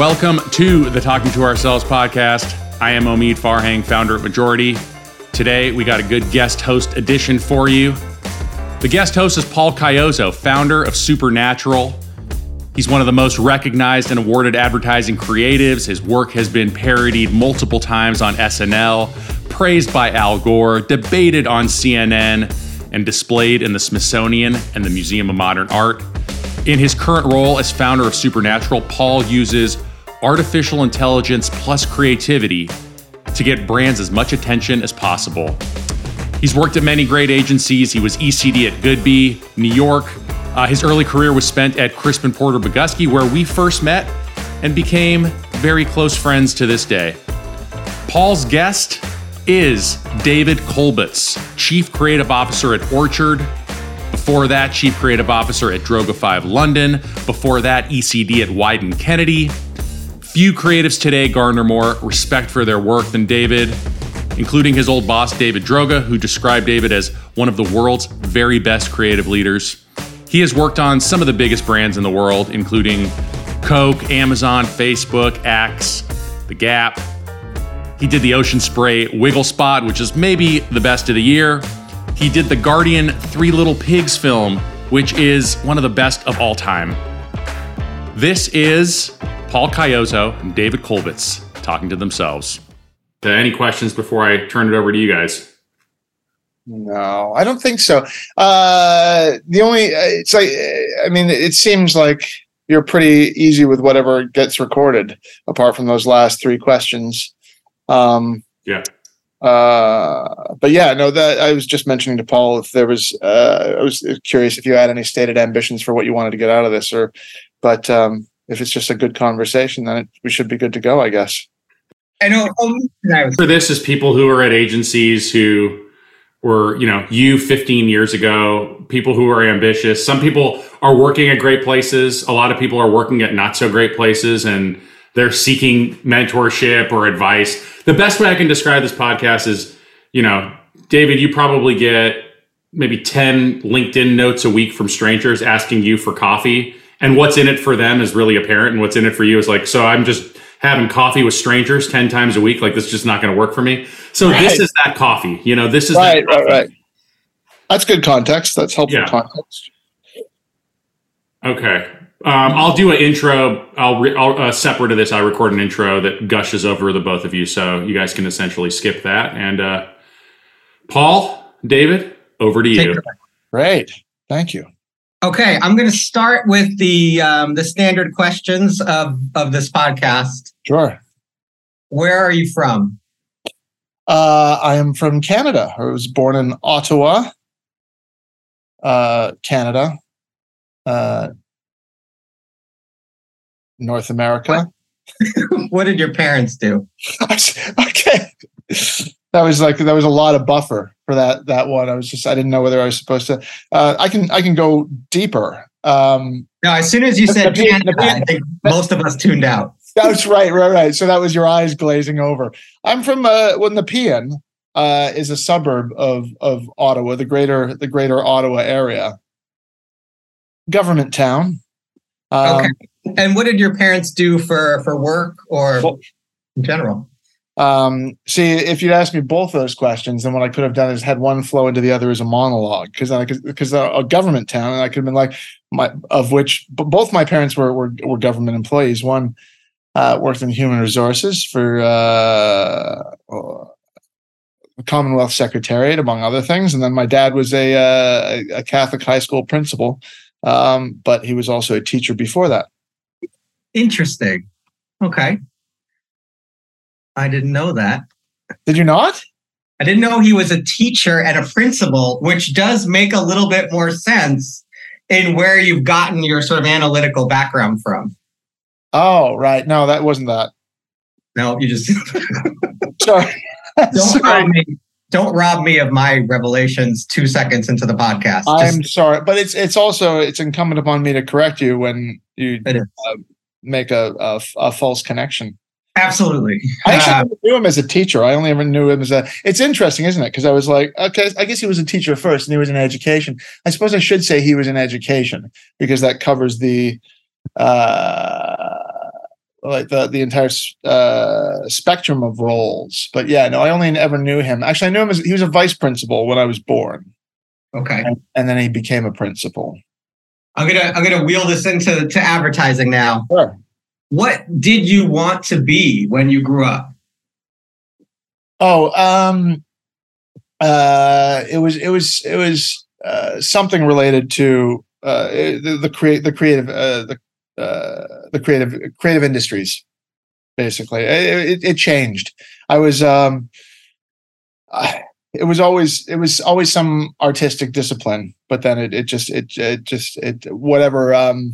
Welcome to the Talking to Ourselves podcast. I am Omid Farhang, founder of Majority. Today, we got a good guest host edition for you. The guest host is Paul Caiozzo, founder of Supernatural. He's one of the most recognized and awarded advertising creatives. His work has been parodied multiple times on SNL, praised by Al Gore, debated on CNN, and displayed in the Smithsonian and the Museum of Modern Art. In his current role as founder of Supernatural, Paul uses artificial intelligence plus creativity to get brands as much attention as possible. He's worked at many great agencies. He was ECD at Goodby, New York. Uh, his early career was spent at Crispin Porter Bogusky, where we first met and became very close friends to this day. Paul's guest is David Kolbusz, Chief Creative Officer at Orchard, before that, Chief Creative Officer at Droga 5 London. Before that, ECD at Wieden Kennedy. Few creatives today garner more respect for their work than David, including his old boss, David Droga, who described David as one of the world's very best creative leaders. He has worked on some of the biggest brands in the world, including Coke, Amazon, Facebook, Axe, The Gap. He did the Ocean Spray Wiggle Spot, which is maybe the best of the year. He did the Guardian Three Little Pigs film, which is one of the best of all time. This is Paul Caiozzo and David Kolbusz talking to themselves. Uh, any questions before I turn it over to you guys? No, I don't think so. Uh, the only uh, it's like I mean, it seems like you're pretty easy with whatever gets recorded, apart from those last three questions. Um, yeah. Uh, but yeah, no, that I was just mentioning to Paul if there was, uh, I was curious if you had any stated ambitions for what you wanted to get out of this, or, but um, if it's just a good conversation, then it, we should be good to go, I guess. I know. Oh, for this is people who are at agencies who were, you know, you 15 years ago, people who are ambitious. Some people are working at great places. A lot of people are working at not so great places and they're seeking mentorship or advice. The best way I can describe this podcast is, you know, David, you probably get maybe 10 LinkedIn notes a week from strangers asking you for coffee. And what's in it for them is really apparent. And what's in it for you is like, so I'm just having coffee with strangers 10 times a week. Like, this is just not going to work for me. So right. this is that coffee. You know, this is right, right, right. That's good context. That's helpful yeah. context. Okay. Um, I'll do an intro. I'll, re- I'll uh, separate to this. I record an intro that gushes over the both of you, so you guys can essentially skip that. And uh, Paul, David, over to you. Great, thank you. Okay, I'm going to start with the um, the standard questions of of this podcast. Sure. Where are you from? Uh, I am from Canada. I was born in Ottawa, uh, Canada. Uh, North America. what did your parents do? okay. That was like that was a lot of buffer for that that one. I was just I didn't know whether I was supposed to. Uh, I can I can go deeper. Um, no, as soon as you said the, Canada, the, I think most of us tuned out. That's right, right, right. So that was your eyes glazing over. I'm from uh, when the Nepean uh, is a suburb of of Ottawa, the greater the greater Ottawa area. Government town. Um, okay. And what did your parents do for for work or well, in general? Um, see, if you'd asked me both those questions, then what I could have done is had one flow into the other as a monologue because I because a government town, and I could have been like my of which both my parents were were, were government employees. One uh, worked in human resources for uh, Commonwealth Secretariat, among other things, and then my dad was a uh, a Catholic high school principal, um, but he was also a teacher before that. Interesting. Okay. I didn't know that. Did you not? I didn't know he was a teacher and a principal, which does make a little bit more sense in where you've gotten your sort of analytical background from. Oh, right. No, that wasn't that. No, you just sorry. Don't sorry. rob me. Don't rob me of my revelations two seconds into the podcast. I'm just, sorry, but it's it's also it's incumbent upon me to correct you when you uh, make a, a, a false connection. Absolutely. I actually uh, knew him as a teacher. I only ever knew him as a. It's interesting, isn't it? Because I was like, okay, I guess he was a teacher first, and he was in education. I suppose I should say he was in education because that covers the uh, like the the entire uh, spectrum of roles. But yeah, no, I only ever knew him. Actually, I knew him as he was a vice principal when I was born. Okay, and, and then he became a principal. I'm gonna I'm gonna wheel this into to advertising now. Sure. What did you want to be when you grew up? Oh, um, uh, it was it was it was uh, something related to uh, the, the create the creative uh, the uh, the creative creative industries. Basically, it, it changed. I was um, I, it was always it was always some artistic discipline, but then it it just it it just it whatever um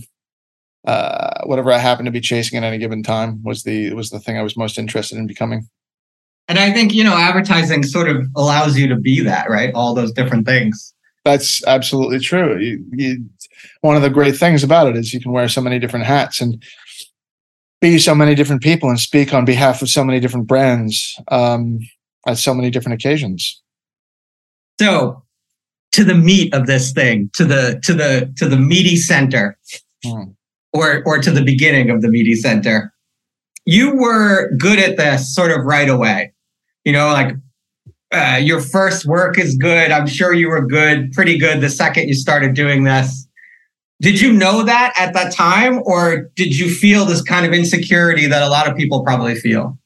uh whatever I happened to be chasing at any given time was the was the thing I was most interested in becoming. And I think, you know, advertising sort of allows you to be that, right? All those different things. That's absolutely true. You, you, one of the great things about it is you can wear so many different hats and be so many different people and speak on behalf of so many different brands um, at so many different occasions. So, to the meat of this thing, to the to the to the meaty center, hmm. Or or to the beginning of the meaty center. You were good at this sort of right away you know, like uh, your first work is good. I'm sure you were good, pretty good the second you started doing this. Did you know that at that time, or did you feel this kind of insecurity that a lot of people probably feel?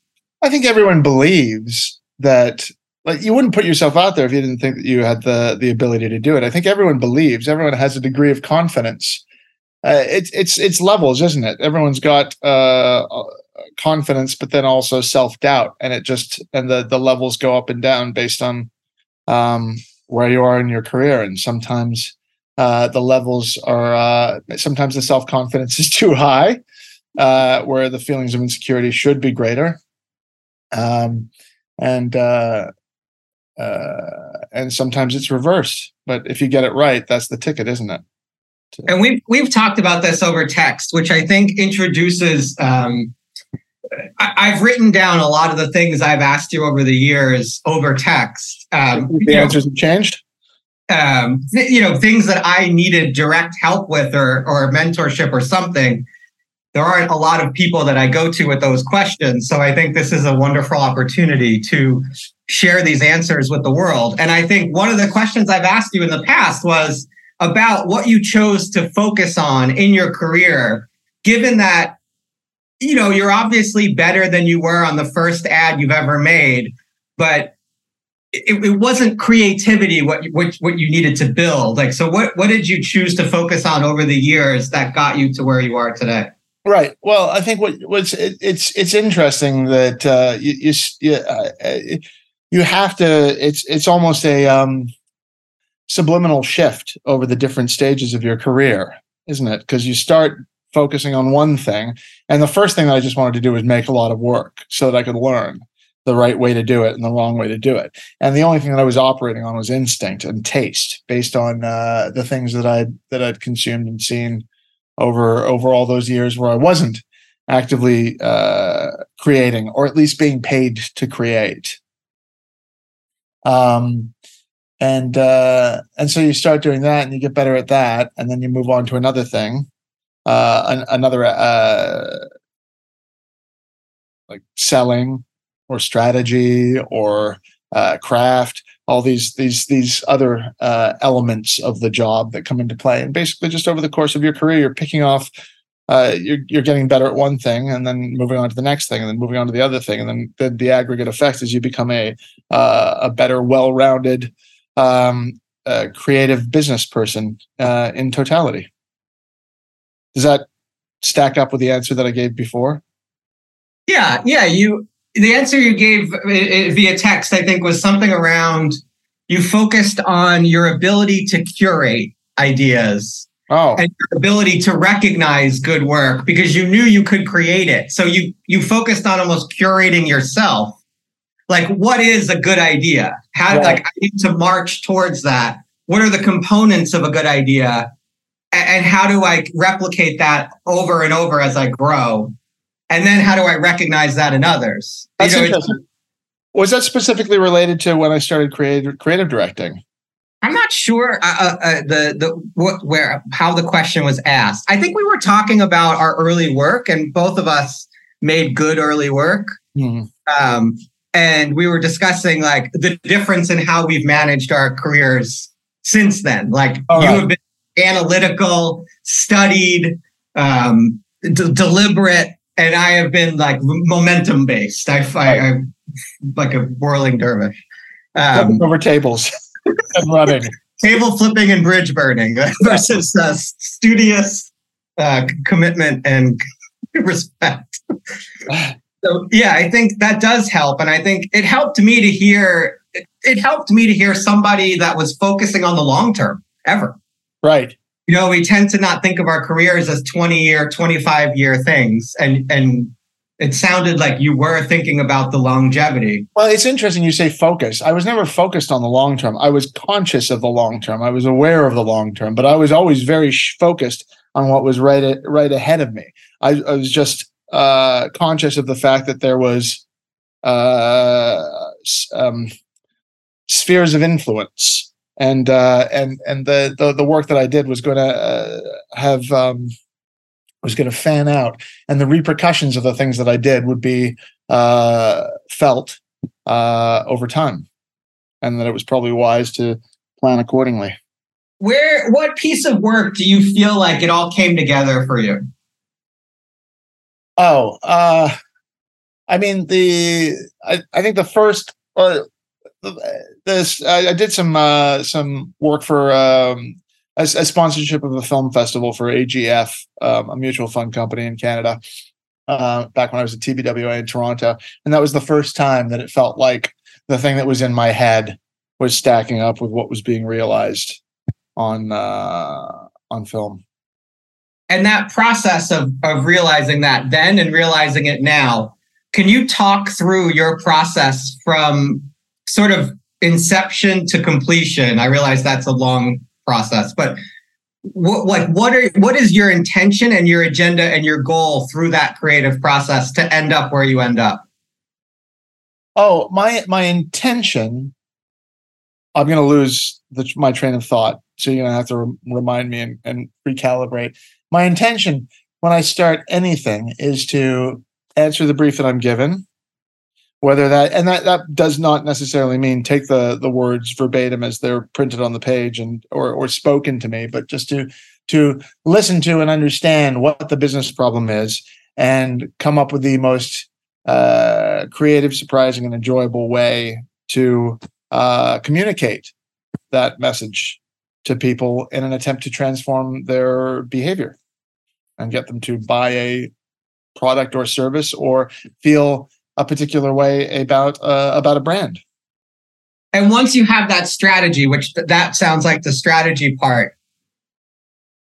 I think everyone believes that like you wouldn't put yourself out there if you didn't think that you had the the ability to do it. I think everyone believes, everyone has a degree of confidence. Uh, it's it's it's levels, isn't it? Everyone's got uh, confidence, but then also self doubt, and it just and the the levels go up and down based on um, where you are in your career, and sometimes uh, the levels are uh, sometimes the self confidence is too high, uh, where the feelings of insecurity should be greater, um, and uh, uh, and sometimes it's reversed. But if you get it right, that's the ticket, isn't it? And we've we've talked about this over text, which I think introduces um, I, have written down a lot of the things I've asked you over the years over text. Um, the answers know, have changed. Um, th- you know, things that I needed direct help with, or or mentorship, or something. There aren't a lot of people that I go to with those questions, so I think this is a wonderful opportunity to share these answers with the world. And I think one of the questions I've asked you in the past was about what you chose to focus on in your career, given that you know, you're obviously better than you were on the first ad you've ever made, but it, it wasn't creativity what, what what you needed to build. Like, so what what did you choose to focus on over the years that got you to where you are today? Right. Well, I think what what's it, it's it's interesting that uh, you you you, uh, you have to. It's it's almost a um, subliminal shift over the different stages of your career, isn't it? Because you start focusing on one thing. And the first thing that I just wanted to do was make a lot of work so that I could learn the right way to do it and the wrong way to do it. And the only thing that I was operating on was instinct and taste based on uh, the things that I that I'd consumed and seen over over all those years where I wasn't actively uh, creating or at least being paid to create. Um, and uh, and so you start doing that and you get better at that and then you move on to another thing uh, an, another uh, like selling or strategy or uh, craft all these these these other uh, elements of the job that come into play. And basically just over the course of your career you're picking off uh, you're, you're getting better at one thing and then moving on to the next thing and then moving on to the other thing. And then the, the aggregate effect is you become a a better well-rounded um, uh, creative business person uh, in totality does that stack up with the answer that I gave before? Yeah, yeah. You the answer you gave via text, I think, was something around you focused on your ability to curate ideas oh. and your ability to recognize good work because you knew you could create it. So you you focused on almost curating yourself. Like, what is a good idea? How right. like I need to march towards that. What are the components of a good idea? and how do I replicate that over and over as I grow? And then how do I recognize that in others? That's you know, interesting. Was that specifically related to when I started creative creative directing? I'm not sure uh, uh, uh, the the what, where how the question was asked. I think we were talking about our early work, and both of us made good early work. Mhm. Um, and we were discussing like the difference in how we've managed our careers since then. Like All you right. have been analytical, studied, um, d- deliberate, and I have been like momentum based. I, I, I'm like a whirling dervish. Um, over tables and running. table flipping and bridge burning versus uh, studious uh, commitment and respect. So yeah, I think that does help, and I think it helped me to hear. It, it helped me to hear somebody that was focusing on the long term ever. Right. You know, we tend to not think of our careers as twenty year, twenty five year things, and and it sounded like you were thinking about the longevity. Well, it's interesting you say focus. I was never focused on the long term. I was conscious of the long term. I was aware of the long term, but I was always very focused on what was right right ahead of me. I, I was just uh, conscious of the fact that there was uh, um, spheres of influence, and uh, and and the, the the work that I did was going to uh, have um, was going to fan out, and the repercussions of the things that I did would be uh, felt uh, over time, and that it was probably wise to plan accordingly. Where, what piece of work do you feel like it all came together for you? Oh, uh, I mean the I, I think the first uh, this I, I did some uh, some work for um, a, a sponsorship of a film festival for AGF, um, a mutual fund company in Canada. Uh, back when I was at TBWA in Toronto, and that was the first time that it felt like the thing that was in my head was stacking up with what was being realized on uh, on film. And that process of of realizing that then and realizing it now can you talk through your process from sort of inception to completion i realize that's a long process but what like what are what is your intention and your agenda and your goal through that creative process to end up where you end up Oh, my my intention. I'm going to lose the, my train of thought, so you're going to have to re- remind me and, and recalibrate. My intention when I start anything is to answer the brief that I'm given, whether that and that that does not necessarily mean take the the words verbatim as they're printed on the page and or or spoken to me, but just to to listen to and understand what the business problem is and come up with the most uh, creative, surprising, and enjoyable way to uh, communicate that message to people in an attempt to transform their behavior and get them to buy a product or service or feel a particular way about uh, about a brand. and once you have that strategy which th- that sounds like the strategy part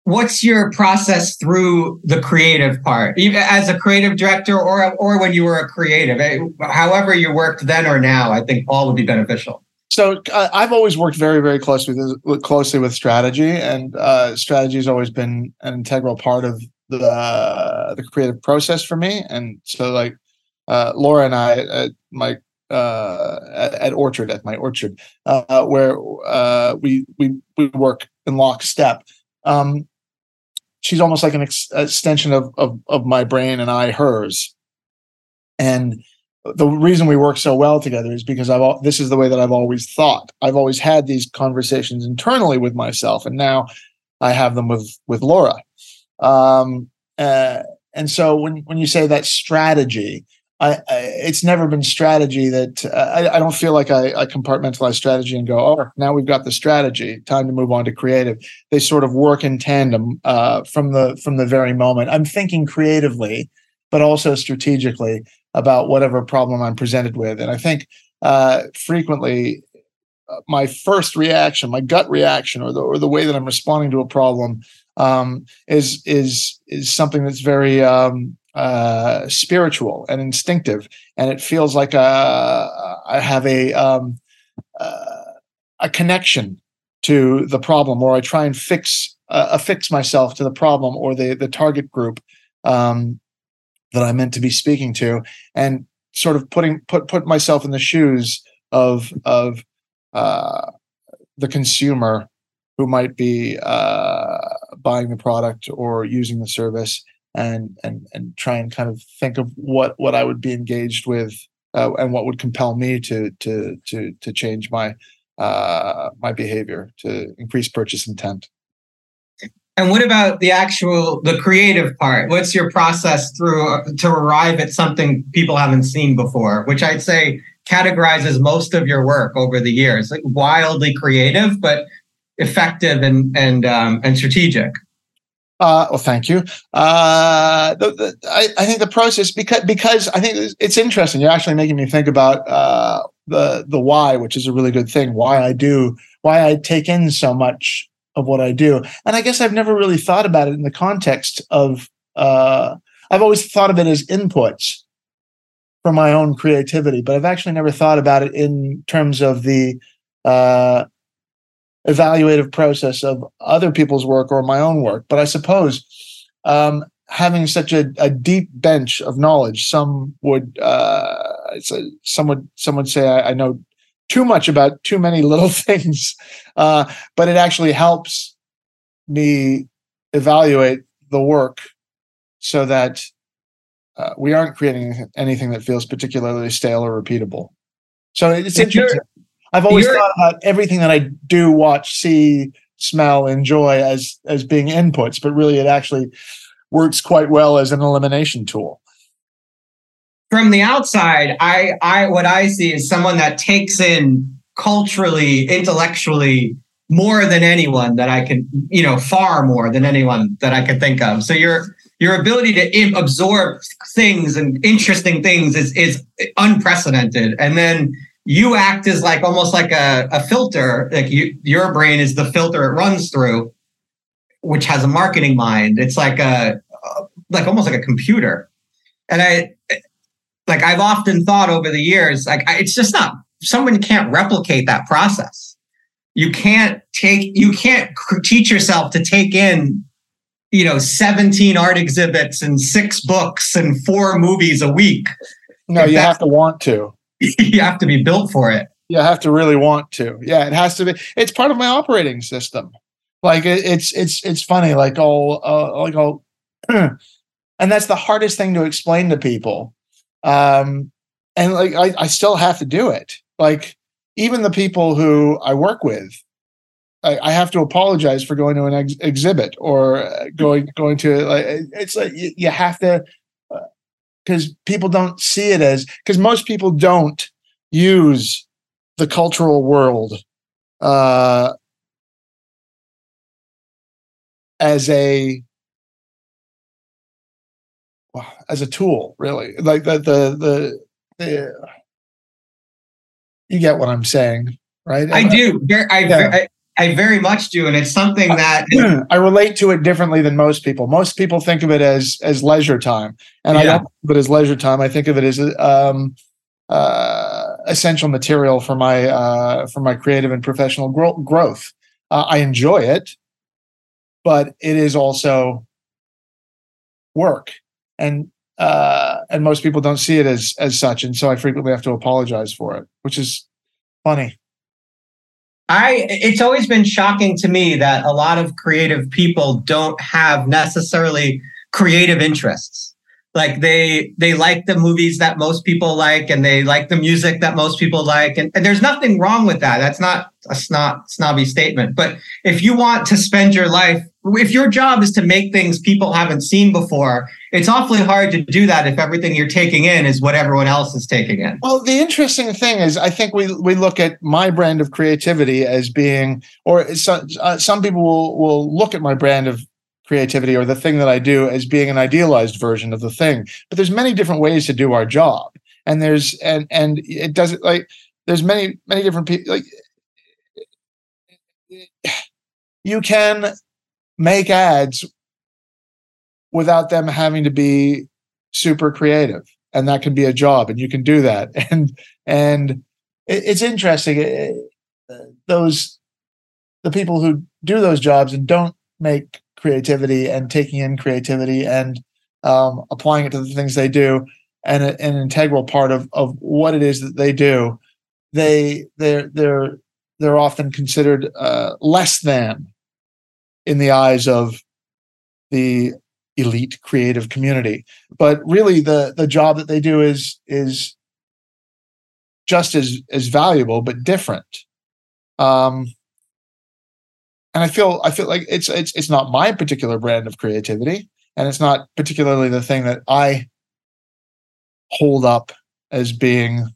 what's your process through the creative part even as a creative director or or when you were a creative Eh, however you worked then or now i think all would be beneficial So uh, I've always worked very, very closely with closely with strategy, and uh, strategy has always been an integral part of the the creative process for me. And so, like uh, Laura and I, at my uh, at, at Orchard, at my orchard, uh, where we we we work in lockstep. Um, she's almost like an ex- extension of, of of my brain, and I hers. And the reason we work so well together is because I've this is the way that I've always thought. I've always had these conversations internally with myself, and now I have them with with Laura. Um, uh, and so when when you say that strategy, I, I it's never been strategy that uh, I, I don't feel like I, I compartmentalize strategy and go, oh, now we've got the strategy, time to move on to creative. They sort of work in tandem uh, from the from the very moment. I'm thinking creatively, but also strategically about whatever problem I'm presented with. And I think uh, frequently uh, my first reaction, my gut reaction, or the or the way that I'm responding to a problem um, is is is something that's very um, uh, spiritual and instinctive, and it feels like uh, I have a um, uh, a connection to the problem, or I try and fix uh, affix myself to the problem or the the target group. Um, that I'm meant to be speaking to, and sort of putting put put myself in the shoes of of uh, the consumer who might be uh, buying the product or using the service, and and and try and kind of think of what what I would be engaged with uh, and what would compel me to to to to change my uh, my behavior to increase purchase intent. And what about the actual the creative part? What's your process through uh, to arrive at something people haven't seen before, which I'd say categorizes most of your work over the years. Like wildly creative, but effective and and um, and strategic. Uh, well, thank you. Uh, the, the, I, I, think the process because because I think it's, it's interesting. You're actually making me think about uh, the the why, which is a really good thing. Why I do, why I take in so much of what I do, and I guess I've never really thought about it in the context of. Uh, I've always thought of it as inputs for my own creativity, but I've actually never thought about it in terms of the uh, evaluative process of other people's work or my own work. But I suppose um, having such a, a, deep bench of knowledge, some would uh, a, some would some would say I, I, know too much about too many little things, uh, but it actually helps me evaluate the work so that uh, we aren't creating anything that feels particularly stale or repeatable. So it's interesting. I've always thought about everything that I do, watch, see, smell, enjoy as as being inputs, but really it actually works quite well as an elimination tool. From the outside, I I what I see is someone that takes in culturally, intellectually more than anyone that I can, you know, far more than anyone that I could think of. So your your ability to absorb things and interesting things is is unprecedented. And then you act as like almost like a, a filter like you, your brain is the filter it runs through which has a marketing mind it's like a like almost like a computer and i like i've often thought over the years like it's just not someone can't replicate that process you can't take you can't teach yourself to take in you know 17 art exhibits and six books and four movies a week no you have to want to you have to be built for it. You have to really want to. Yeah, it has to be. It's part of my operating system. Like it, it's it's it's funny. Like oh, uh, like all, and that's the hardest thing to explain to people. Um, and like I, I still have to do it. Like even the people who I work with, I, I have to apologize for going to an ex- exhibit or uh, going going to like it's like you, you have to because people don't see it as because most people don't use the cultural world uh, as a as a tool really like the the the, the you get what i'm saying right i do I, yeah. I, I very much do, and it's something that I relate to it differently than most people. Most people think of it as as leisure time, and yeah. I don't think of it as leisure time. I think of it as um, uh, essential material for my uh, for my creative and professional gro- growth. Uh, I enjoy it, but it is also work, and uh, and most people don't see it as as such, and so I frequently have to apologize for it, which is funny. I it's always been shocking to me that a lot of creative people don't have necessarily creative interests. Like they they like the movies that most people like and they like the music that most people like. And, and there's nothing wrong with that. That's not a snot snobby statement. But if you want to spend your life if your job is to make things people haven't seen before, it's awfully hard to do that if everything you're taking in is what everyone else is taking in. Well, the interesting thing is, I think we we look at my brand of creativity as being, or some, uh, some people will will look at my brand of creativity or the thing that I do as being an idealized version of the thing. But there's many different ways to do our job, and there's and and it doesn't like there's many many different people like you can make ads without them having to be super creative. And that can be a job and you can do that. And and it's interesting uh, those the people who do those jobs and don't make creativity and taking in creativity and um, applying it to the things they do and a, an integral part of of what it is that they do they they're they're they're often considered uh, less than in the eyes of the elite creative community. But really, the the job that they do is is just as as valuable, but different. Um, and I feel I feel like it's it's it's not my particular brand of creativity, and it's not particularly the thing that I hold up as being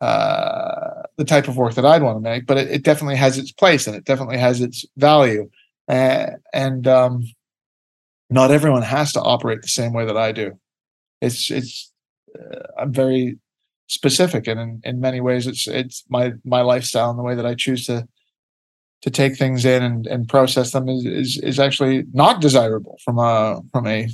uh, the type of work that I'd want to make. But it, it, definitely has its place, and it definitely has its value. Uh, and um, not everyone has to operate the same way that I do. It's it's uh, I'm very specific, and in, in many ways, it's it's my my lifestyle and the way that I choose to to take things in and, and process them is, is is actually not desirable from a from a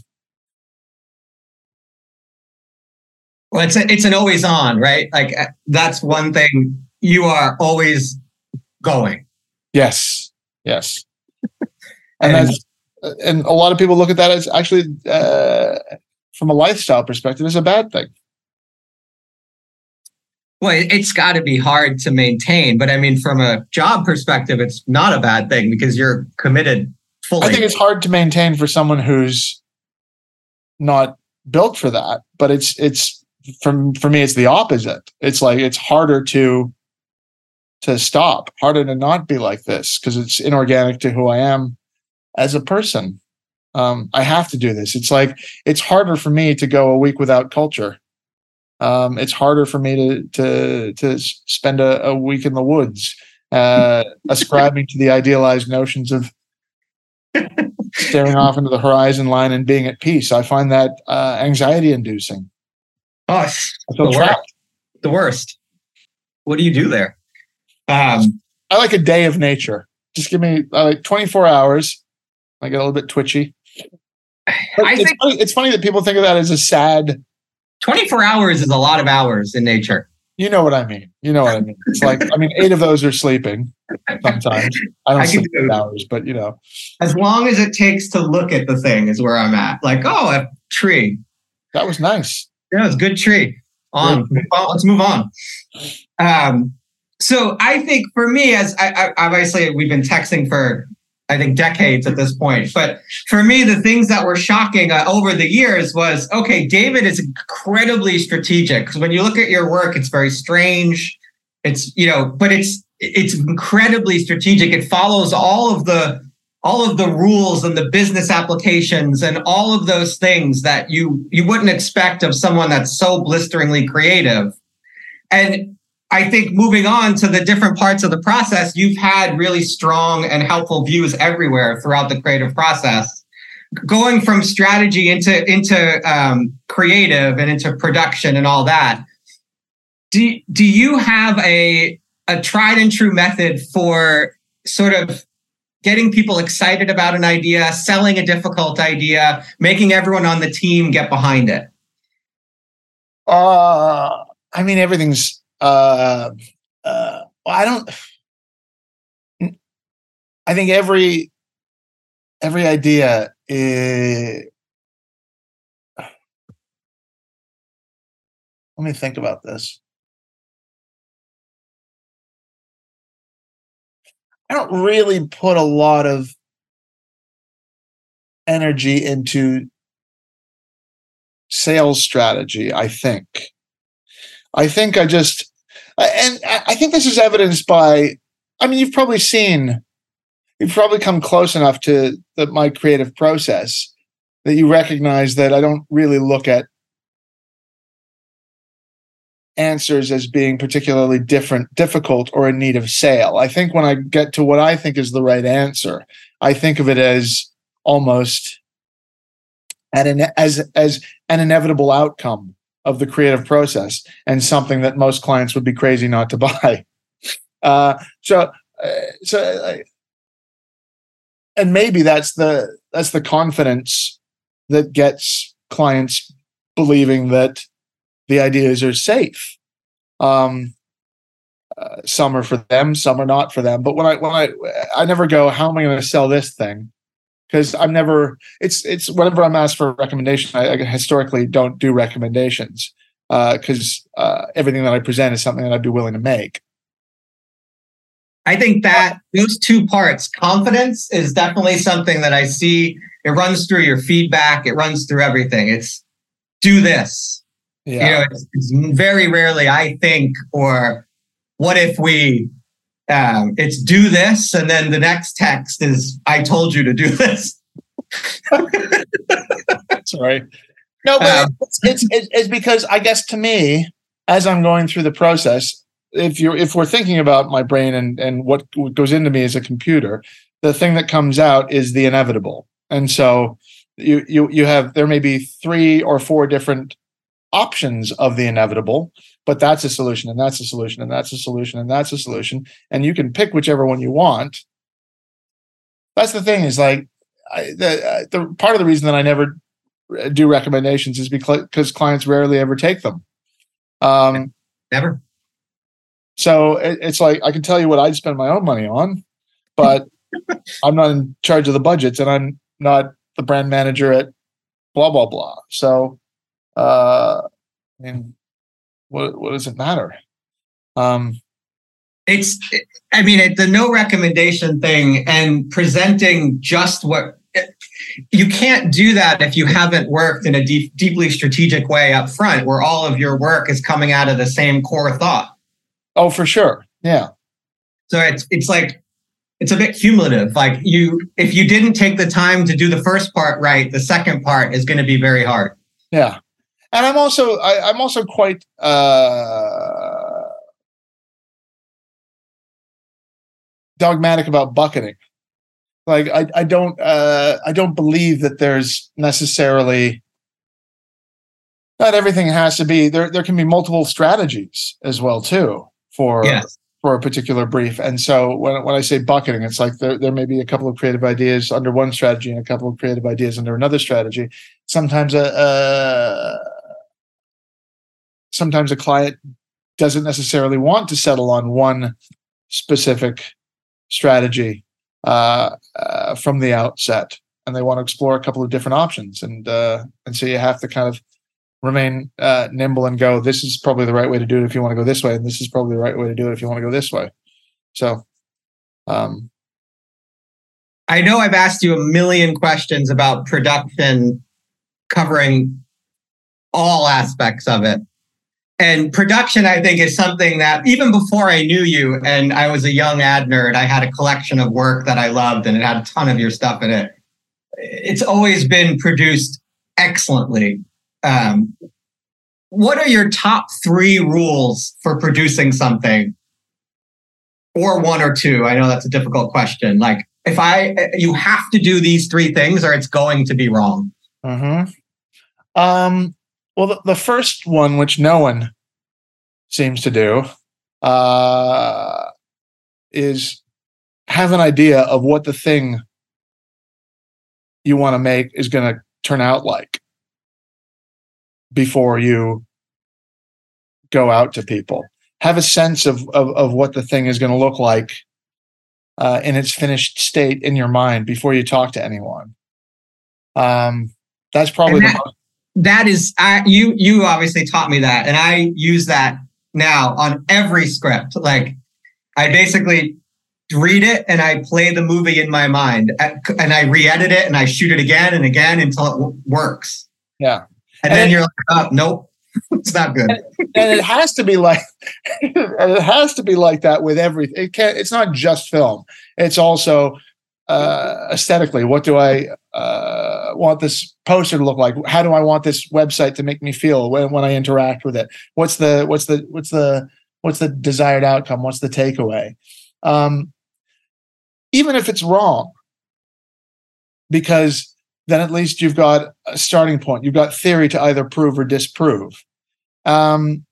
well it's a, it's an always on right? Like uh, that's one thing you are always going. Yes. Yes. And, and that's and a lot of people look at that as actually uh, from a lifestyle perspective as a bad thing well, it's got to be hard to maintain, but I mean, from a job perspective, it's not a bad thing because you're committed fully. I think it's hard to maintain for someone who's not built for that, but it's it's from for me, it's the opposite. It's like it's harder to to stop, harder to not be like this because it's inorganic to who I am as a person. Um, I have to do this. It's like it's harder for me to go a week without culture um, it's harder for me to to to spend a, a week in the woods, uh, ascribing to the idealized notions of staring off into the horizon line and being at peace. I find that uh, anxiety inducing. Oh, the trapped. Worst. The worst. What do you do there? Um, I like a day of nature. Just give me uh, like 24 hours. I get a little bit twitchy. I it's, think, funny, it's funny that people think of that as a sad 24 hours is a lot of hours in nature. You know what I mean. You know what I mean. It's like I mean, eight of those are sleeping. Sometimes I don't I sleep eight hours, but you know, as long as it takes to look at the thing is where I'm at. Like, oh, a tree. That was nice. Yeah, it was a good tree. On, let's move on. Um, so I think for me, as I, I, obviously we've been texting for I think decades at this point. But for me, the things that were shocking uh, over the years was okay, David is incredibly strategic because when you look at your work, it's very strange. It's you know, but it's it's incredibly strategic. It follows all of the all of the rules and the business applications and all of those things that you you wouldn't expect of someone that's so blisteringly creative. And I think moving on to the different parts of the process, you've had really strong and helpful views everywhere throughout the creative process. Going from strategy into into um, creative and into production and all that. Do do you have a a tried and true method for sort of getting people excited about an idea, selling a difficult idea, making everyone on the team get behind it? Uh, I mean, everything's uh, uh, I don't. I think every every idea is. Let me think about this. I don't really put a lot of energy into sales strategy, I think. I think I just Uh, and I think this is evidenced by, I mean, you've probably seen, you've probably come close enough to the, my creative process that you recognize that I don't really look at answers as being particularly different, difficult, or in need of sale. I think when I get to what I think is the right answer, I think of it as almost an, as as an inevitable outcome of the creative process and something that most clients would be crazy not to buy. Uh, so, uh, so, uh, and maybe that's the that's the confidence that gets clients believing that the ideas are safe. Um, uh, some are for them, some are not for them. But when I when I I never go, how am I going to sell this thing? Because I'm never. It's it's whenever I'm asked for a recommendation, I, I historically don't do recommendations because uh, uh, everything that I present is something that I'd be willing to make. I think that those two parts, confidence is definitely something that I see it runs through your feedback. It runs through everything. It's do this. Yeah. You know, it's, it's very rarely I think or what if we um, it's do this and then the next text is I told you to do this. Sorry. No, but um, it's, it's, it's, it's because I guess to me, as I'm going through the process, if you're if we're thinking about my brain and and what goes into me as a computer, the thing that comes out is the inevitable. And so you you you have there may be three or four different options of the inevitable, but that's a solution and that's a solution and that's a solution and that's a solution and you can pick whichever one you want. That's the thing is like I, the uh, the part of the reason that I never do recommendations is because clients rarely ever take them. Um, never. So it, it's like I can tell you what I'd spend my own money on, but I'm not in charge of the budgets and I'm not the brand manager at blah blah blah. So uh I mean what what does it matter? Um it's I mean it, the no recommendation thing and presenting just what you can't do that if you haven't worked in a deep, deeply strategic way up front where all of your work is coming out of the same core thought. Oh, for sure. Yeah. So it's it's like it's a bit cumulative. Like you, if you didn't take the time to do the first part right, the second part is going to be very hard. Yeah, and I'm also I, am also quite uh, dogmatic about bucketing. Like I, I don't uh, I don't believe that there's necessarily not everything has to be there. There can be multiple strategies as well too for yes for a particular brief. And so when, when I say bucketing, it's like there, there may be a couple of creative ideas under one strategy and a couple of creative ideas under another strategy. Sometimes a, a sometimes a client doesn't necessarily want to settle on one specific strategy uh, uh, from the outset, and they want to explore a couple of different options. And uh, and so you have to kind of remain uh, nimble and go, this is probably the right way to do it if you want to go this way. And this is probably the right way to do it if you want to go this way. So, um, I know I've asked you a million questions about production covering all aspects of it. And production, I think, is something that even before I knew you and I was a young ad nerd, I had a collection of work that I loved and it had a ton of your stuff in it. It's always been produced excellently. Um, what are your top three rules for producing something? Or one or two? I know that's a difficult question. Like, if I, you have to do these three things or it's going to be wrong. Hmm. Um. Well, the, the first one, which no one seems to do, uh, is have an idea of what the thing you want to make is going to turn out like before you go out to people. Have a sense of of, of what the thing is going to look like uh, in its finished state in your mind before you talk to anyone. Um, that's probably that, that is I, you. You obviously taught me that, and I use that now on every script. Like I basically read it and I play the movie in my mind, and I re-edit it and I shoot it again and again until it w- works. Yeah. And, and then you're like, oh, nope, it's not good. And, and it has to be like, it has to be like that with everything. It can't. It's not just film. It's also uh, aesthetically. What do I uh, want this poster to look like? How do I want this website to make me feel when, when I interact with it? What's the what's the what's the what's the desired outcome? What's the takeaway? Um, even if it's wrong, because then at least you've got a starting point. You've got theory to either prove or disprove. Um,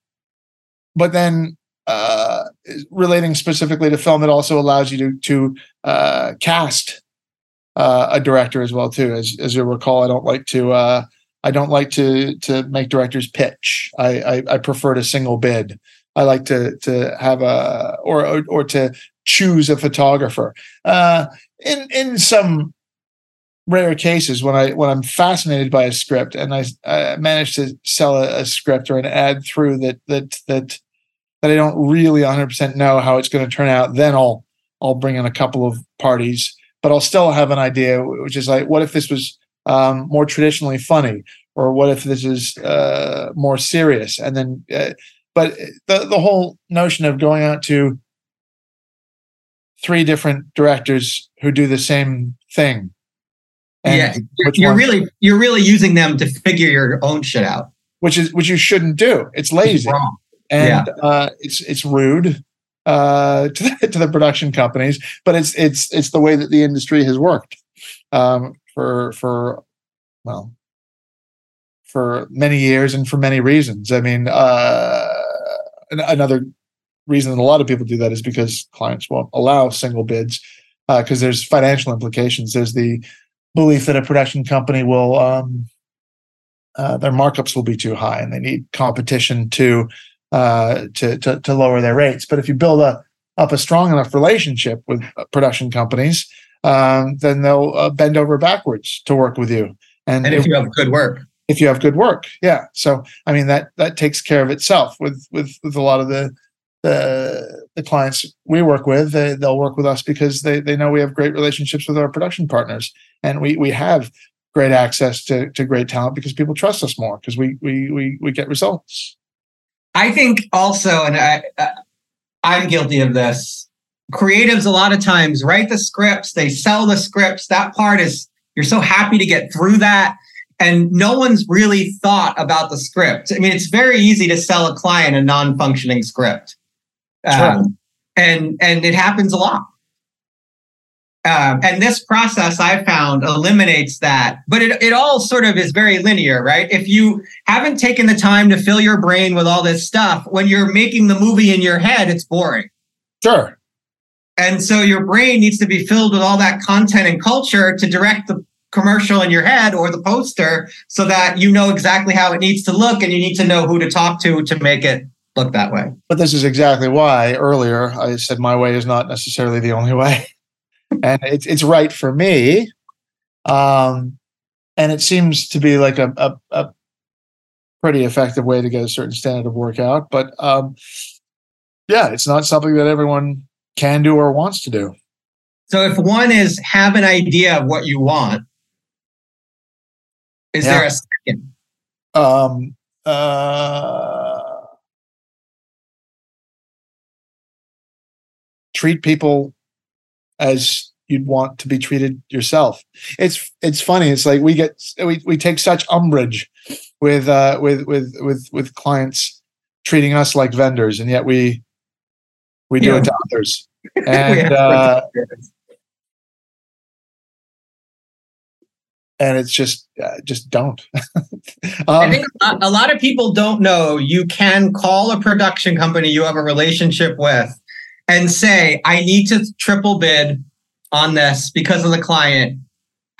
but then uh, relating specifically to film, it also allows you to to uh, cast uh, a director as well too. As as you recall, I don't like to uh, I don't like to to make directors pitch. I, I, I prefer to single bid. I like to to have a or or, or to choose a photographer. Uh, in in some rare cases when I when I'm fascinated by a script and I, I manage to sell a, a, script or an ad through that that that that I don't really 100% know how it's going to turn out, then I'll I'll bring in a couple of parties, but I'll still have an idea, which is like, what if this was um, more traditionally funny, or what if this is uh, more serious? And then, uh, but the the whole notion of going out to three different directors who do the same thing. yeah, you're, you're really you're really using them to figure your own shit out, which is which you shouldn't do. It's lazy, and yeah. uh, it's it's rude uh, to the, to the production companies, but it's it's it's the way that the industry has worked um, for for well for many years and for many reasons. I mean, uh, another reason that a lot of people do that is because clients won't allow single bids because uh, there's financial implications. There's the belief that a production company will um, uh, their markups will be too high and they need competition to uh, to, to, to lower their rates. But if you build a up a strong enough relationship with uh, production companies, um, then they'll uh, bend over backwards to work with you. And, and if, if you have good work, if you have good work, yeah. So I mean that that takes care of itself with with with a lot of the the the clients we work with. They, they'll work with us because they they know we have great relationships with our production partners, and we we have great access to to great talent because people trust us more because we we we we get results. I think also, and I, uh, I'm guilty of this. Creatives a lot of times write the scripts, they sell the scripts. That part is you're so happy to get through that, and no one's really thought about the script. I mean, it's very easy to sell a client a non-functioning script, sure. um, and and it happens a lot. Um, and this process I found eliminates that, but it, it all sort of is very linear, right? If you haven't taken the time to fill your brain with all this stuff, when you're making the movie in your head, it's boring. Sure. And so your brain needs to be filled with all that content and culture to direct the commercial in your head or the poster so that you know exactly how it needs to look and you need to know who to talk to to make it look that way. But this is exactly why earlier I said my way is not necessarily the only way and it's it's right for me. Um, and it seems to be like a, a, a, pretty effective way to get a certain standard of work out. But um, yeah, it's not something that everyone can do or wants to do. So if one is have an idea of what you want, is yeah. there a second? Um, uh, treat people as you'd want to be treated yourself. It's it's funny. It's like we get we, we take such umbrage with uh with with with with clients treating us like vendors, and yet we we do yeah. it to others. And uh, and it's just uh, just don't. um, I think a lot of people don't know you can call a production company you have a relationship with and say, I need to triple bid on this because of the client.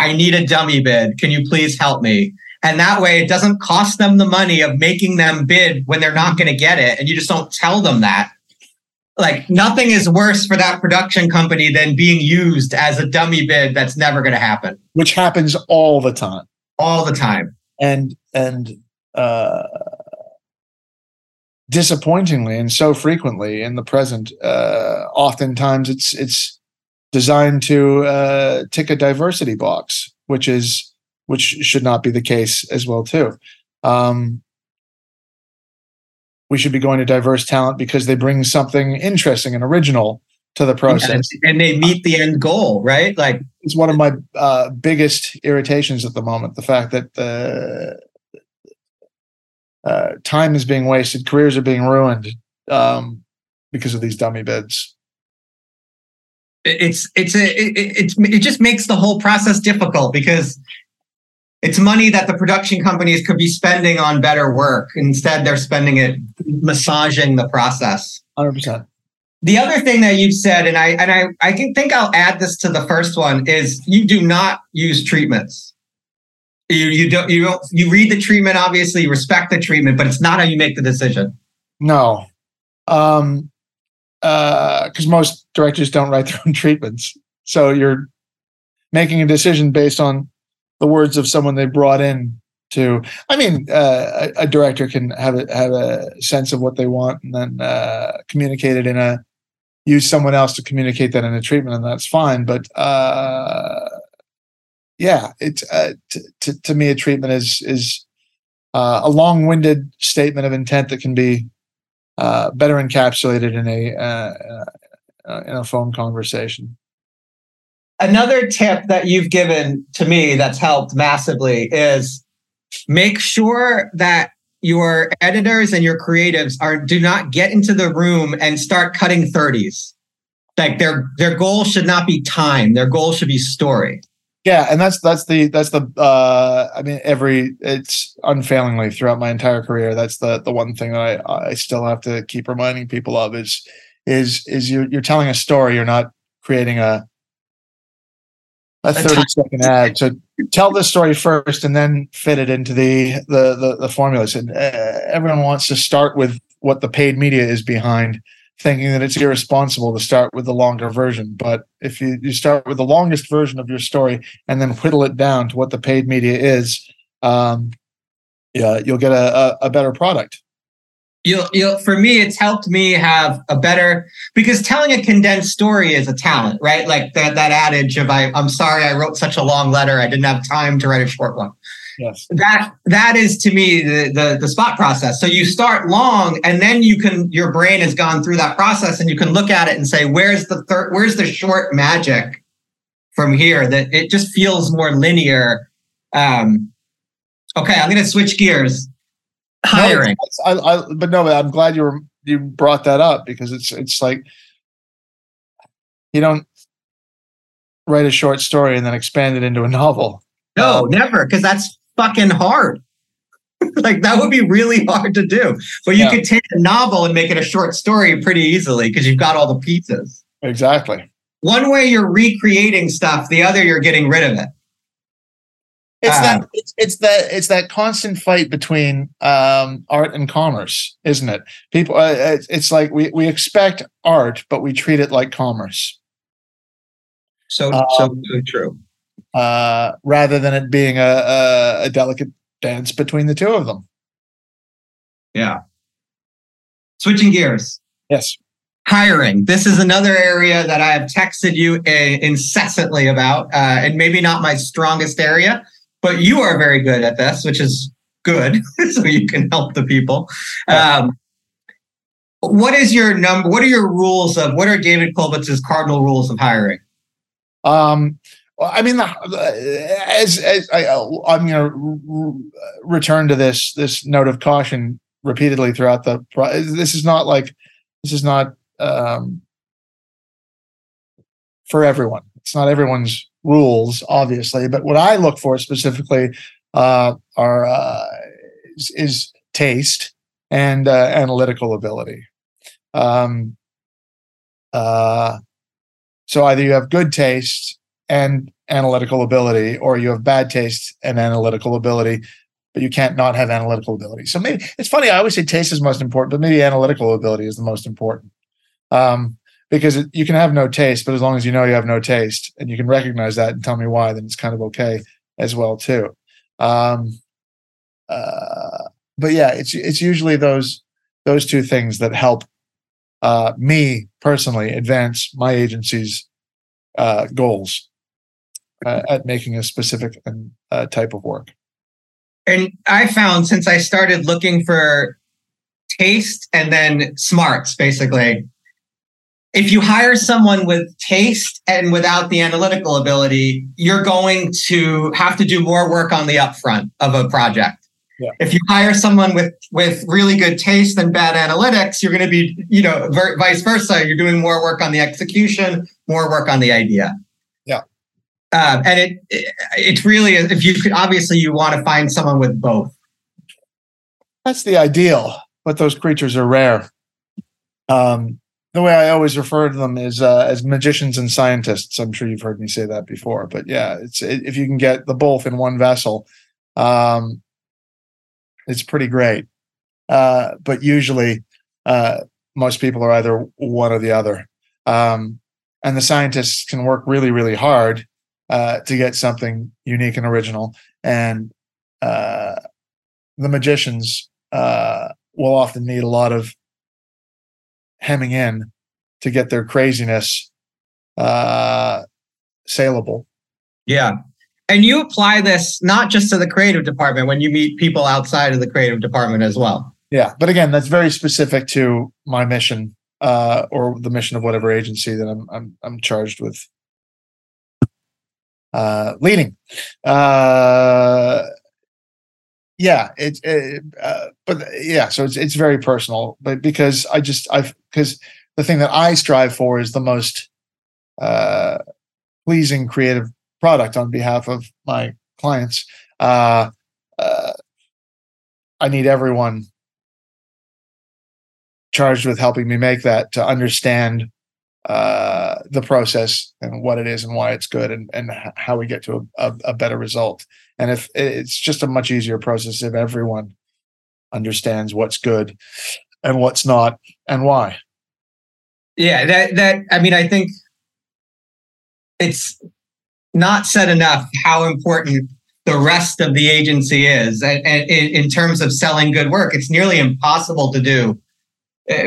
I need a dummy bid. Can you please help me? And that way it doesn't cost them the money of making them bid when they're not going to get it. And you just don't tell them that. Like nothing is worse for that production company than being used as a dummy bid that's never going to happen. Which happens all the time. All the time. And, and, uh, disappointingly and so frequently in the present, uh, oftentimes it's, it's, designed to uh, tick a diversity box, which is which should not be the case as well too. Um, we should be going to diverse talent because they bring something interesting and original to the process, and they meet the end goal, right? Like it's one of my uh, biggest irritations at the moment: the fact that the uh, time is being wasted, careers are being ruined um, because of these dummy bids it's it's a it, it's it just makes the whole process difficult because it's money that the production companies could be spending on better work. Instead, they're spending it massaging the process. Hundred percent. The other thing that you've said, and I and I I can think I'll add this to the first one is you do not use treatments. You you don't you don't you read the treatment obviously you respect the treatment, but it's not how you make the decision. No, um, uh because most directors don't write their own treatments. So you're making a decision based on the words of someone they brought in to. I mean, uh, a, a, director can have a, have a sense of what they want and then uh, communicate it in a use someone else to communicate that in a treatment, and that's fine. But uh, yeah, it's uh, t- t- to me a treatment is is uh, a long-winded statement of intent that can be uh, better encapsulated in a uh, uh, in a phone conversation. Another tip that you've given to me that's helped massively is make sure that your editors and your creatives are do not get into the room and start cutting 30s. Like their their goal should not be time. Their goal should be story. Yeah, and that's that's the that's the uh I mean every it's unfailingly throughout my entire career that's the the one thing that I I still have to keep reminding people of is is is you're you're telling a story you're not creating a a 30 second ad. So tell the story first and then fit it into the the the, the formulas. And uh, everyone wants to start with what the paid media is behind, thinking that it's irresponsible to start with the longer version. But if you, you start with the longest version of your story and then whittle it down to what the paid media is, um, yeah, you'll get a, a, a better product. You'll you'll for me it's helped me have a better because telling a condensed story is a talent right? Like that that adage of I, i'm sorry i wrote such a long letter i didn't have time to write a short one yes. That that is to me the, the the spot process. So you start long and then you can your brain has gone through that process and you can look at it and say where's the third where's the short magic from here that it just feels more linear? Um okay i'm going to switch gears. Hiring. No, I, I, but no, I'm glad you were you brought that up because it's it's like you don't write a short story and then expand it into a novel. No, um, never, because that's fucking hard. like that would be really hard to do. But you yeah. could take a novel and make it a short story pretty easily because you've got all the pieces. Exactly. One way you're recreating stuff, the other you're getting rid of it. It's uh, that it's, it's that it's that constant fight between um, art and commerce, isn't it? People, uh, it's, it's like we we expect art, but we treat it like commerce. So um, so, so true. Uh, rather than it being a, a, a delicate dance between the two of them. Yeah. Switching gears. Yes. Hiring. This is another area that I have texted you uh, incessantly about, uh, and maybe not my strongest area but you are very good at this, which is good. so you can help the people. Um, what is your number? What are your rules of what are David Kolbusz's cardinal rules of hiring? Um, I mean, as, as I, I'm going to return to this this note of caution repeatedly throughout the. This is not like this is not um, for everyone. It's not everyone's rules, obviously, but what I look for specifically uh, are uh, is, is, taste and uh, analytical ability. Um, uh, so either you have good taste and analytical ability, or you have bad taste and analytical ability, but you can't not have analytical ability. So maybe it's funny. I always say taste is most important, but maybe analytical ability is the most important. Um, because it, you can have no taste, but as long as you know you have no taste and you can recognize that and tell me why, then it's kind of okay as well too. Um, uh, but yeah, it's it's usually those those two things that help uh, me personally advance my agency's uh, goals uh, at making a specific uh, type of work. And I found since I started looking for taste and then smarts, basically, if you hire someone with taste and without the analytical ability, you're going to have to do more work on the upfront of a project. Yeah. If you hire someone with with really good taste and bad analytics, you're going to be, you know, ver- vice versa. You're doing more work on the execution, more work on the idea. Uh, and it, it it's really if you could obviously you want to find someone with both. That's the ideal, but those creatures are rare. Um, the way I always refer to them is uh, as magicians and scientists. I'm sure you've heard me say that before, but yeah, it's it, if you can get the both in one vessel, um, it's pretty great. Uh, but usually, uh, most people are either one or the other, um, and the scientists can work really, really hard uh, to get something unique and original, and uh, the magicians uh, will often need a lot of hemming in to get their craziness uh, saleable. Yeah. And you apply this not just to the creative department when you meet people outside of the creative department as well. Yeah, but again, that's very specific to my mission uh, or the mission of whatever agency that I'm I'm, I'm charged with uh, leading. Uh, yeah, it's it, uh, but yeah, so it's it's very personal, but because I just I've because the thing that I strive for is the most uh, pleasing creative product on behalf of my clients. Uh, uh, I need everyone charged with helping me make that to understand uh, the process and what it is and why it's good and, and how we get to a, a, a better result. And if it's just a much easier process if everyone understands what's good and what's not and why. Yeah, that that I mean, I think it's not said enough how important the rest of the agency is, and, and in terms of selling good work, it's nearly impossible to do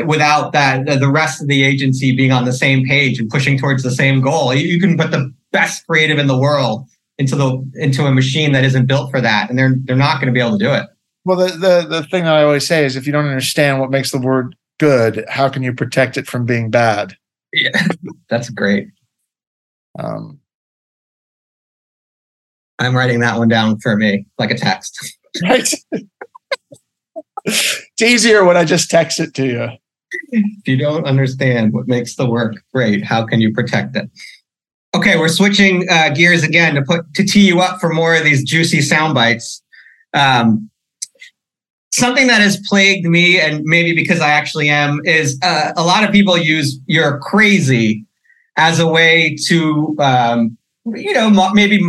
without that the rest of the agency being on the same page and pushing towards the same goal. You can put the best creative in the world into the into a machine that isn't built for that, and they're they're not going to be able to do it. Well, the, the the thing that I always say is, if you don't understand what makes the word good, how can you protect it from being bad? Yeah, that's great. Um, I'm writing that one down for me, like a text. Right. It's easier when I just text it to you. If you don't understand what makes the work great, how can you protect it? Okay, we're switching uh, gears again to put to tee you up for more of these juicy sound bites. Um, something that has plagued me, and maybe because I actually am, is uh, a lot of people use "you're crazy" as a way to, um, you know, maybe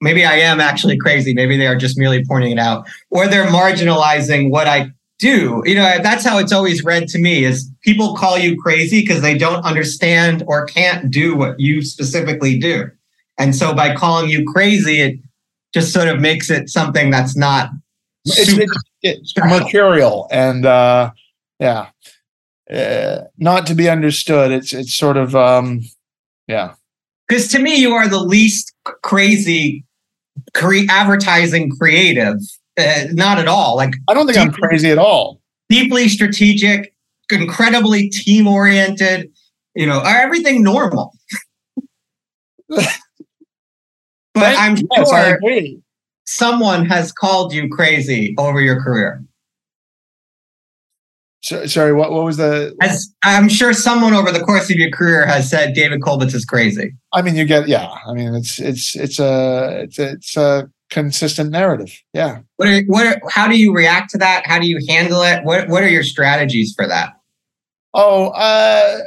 maybe I am actually crazy. Maybe they are just merely pointing it out, or they're marginalizing what I do. You know, that's how it's always read to me is people call you crazy because they don't understand or can't do what you specifically do. And so by calling you crazy, it just sort of makes it something that's not it's, it's, it's material and uh yeah uh, not to be understood it's it's sort of um yeah because to me you are the least crazy cre- advertising creative. Uh, not at all. Like I don't think deeply, I'm crazy at all. Deeply strategic, incredibly team oriented. You know, everything normal? but I'm sure someone has called you crazy over your career. So, sorry, what, what was the? As I'm sure someone over the course of your career has said David Kolbusz is crazy. I mean, you get yeah. I mean, it's it's it's a it's a, it's a consistent narrative. Yeah. What are, what are, how do you react to that? How do you handle it? What what are your strategies for that? Oh, uh,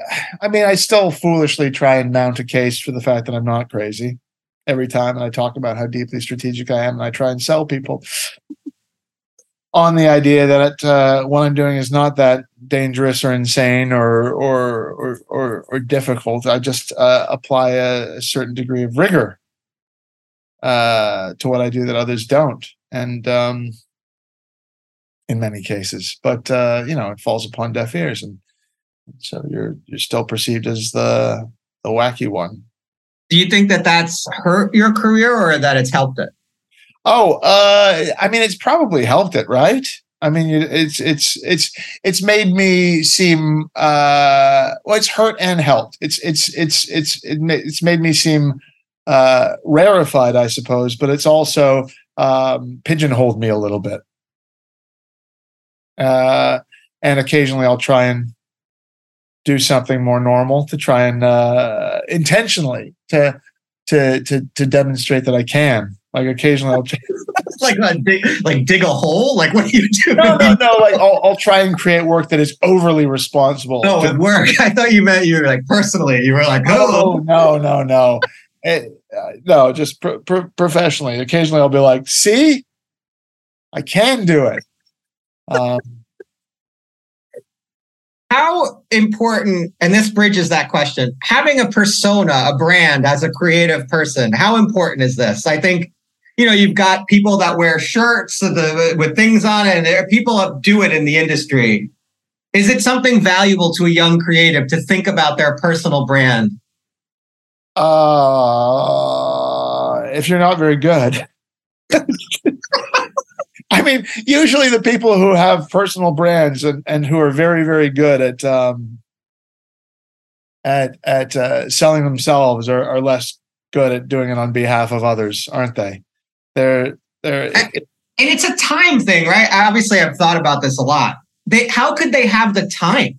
I mean, I still foolishly try and mount a case for the fact that I'm not crazy every time, and I talk about how deeply strategic I am, and I try and sell people on the idea that uh, what I'm doing is not that dangerous or insane or or or or, or difficult. I just uh, apply a, a, certain degree of rigor uh, to what I do that others don't, and um, in many cases, but uh, you know, it falls upon deaf ears, and so you're you're still perceived as the the wacky one. Do you think that that's hurt your career or that it's helped it? Oh, uh, I mean, it's probably helped it, right? I mean, it's it's it's it's made me seem uh, well. It's hurt and helped. It's it's it's it's it's made me seem uh, rarefied, I suppose, but it's also um, pigeonholed me a little bit. Uh, and occasionally, I'll try and do something more normal to try and uh, intentionally to to to to demonstrate that I can. Like occasionally, I'll like dig, like dig a hole. Like what do you do? No, no, no. Like I'll, I'll try and create work that is overly responsible. No, with work. I thought you meant you were like personally. You were like, oh, no, no, no, it, uh, no. Just professionally. Occasionally, I'll be like, see, I can do it. Um, how important and this bridges that question having a persona a brand as a creative person how important is this i think you know, you've got people that wear shirts with things on it, and there are people that do it in the industry. Is it something valuable to a young creative to think about their personal brand? Uh, if you're not very good. I mean, usually the people who have personal brands and, and who are very, very good at um, at at uh, selling themselves are, are less good at doing it on behalf of others, aren't they? They're they're and it's a time thing, right? Obviously, I've thought about this a lot. They how could they have the time?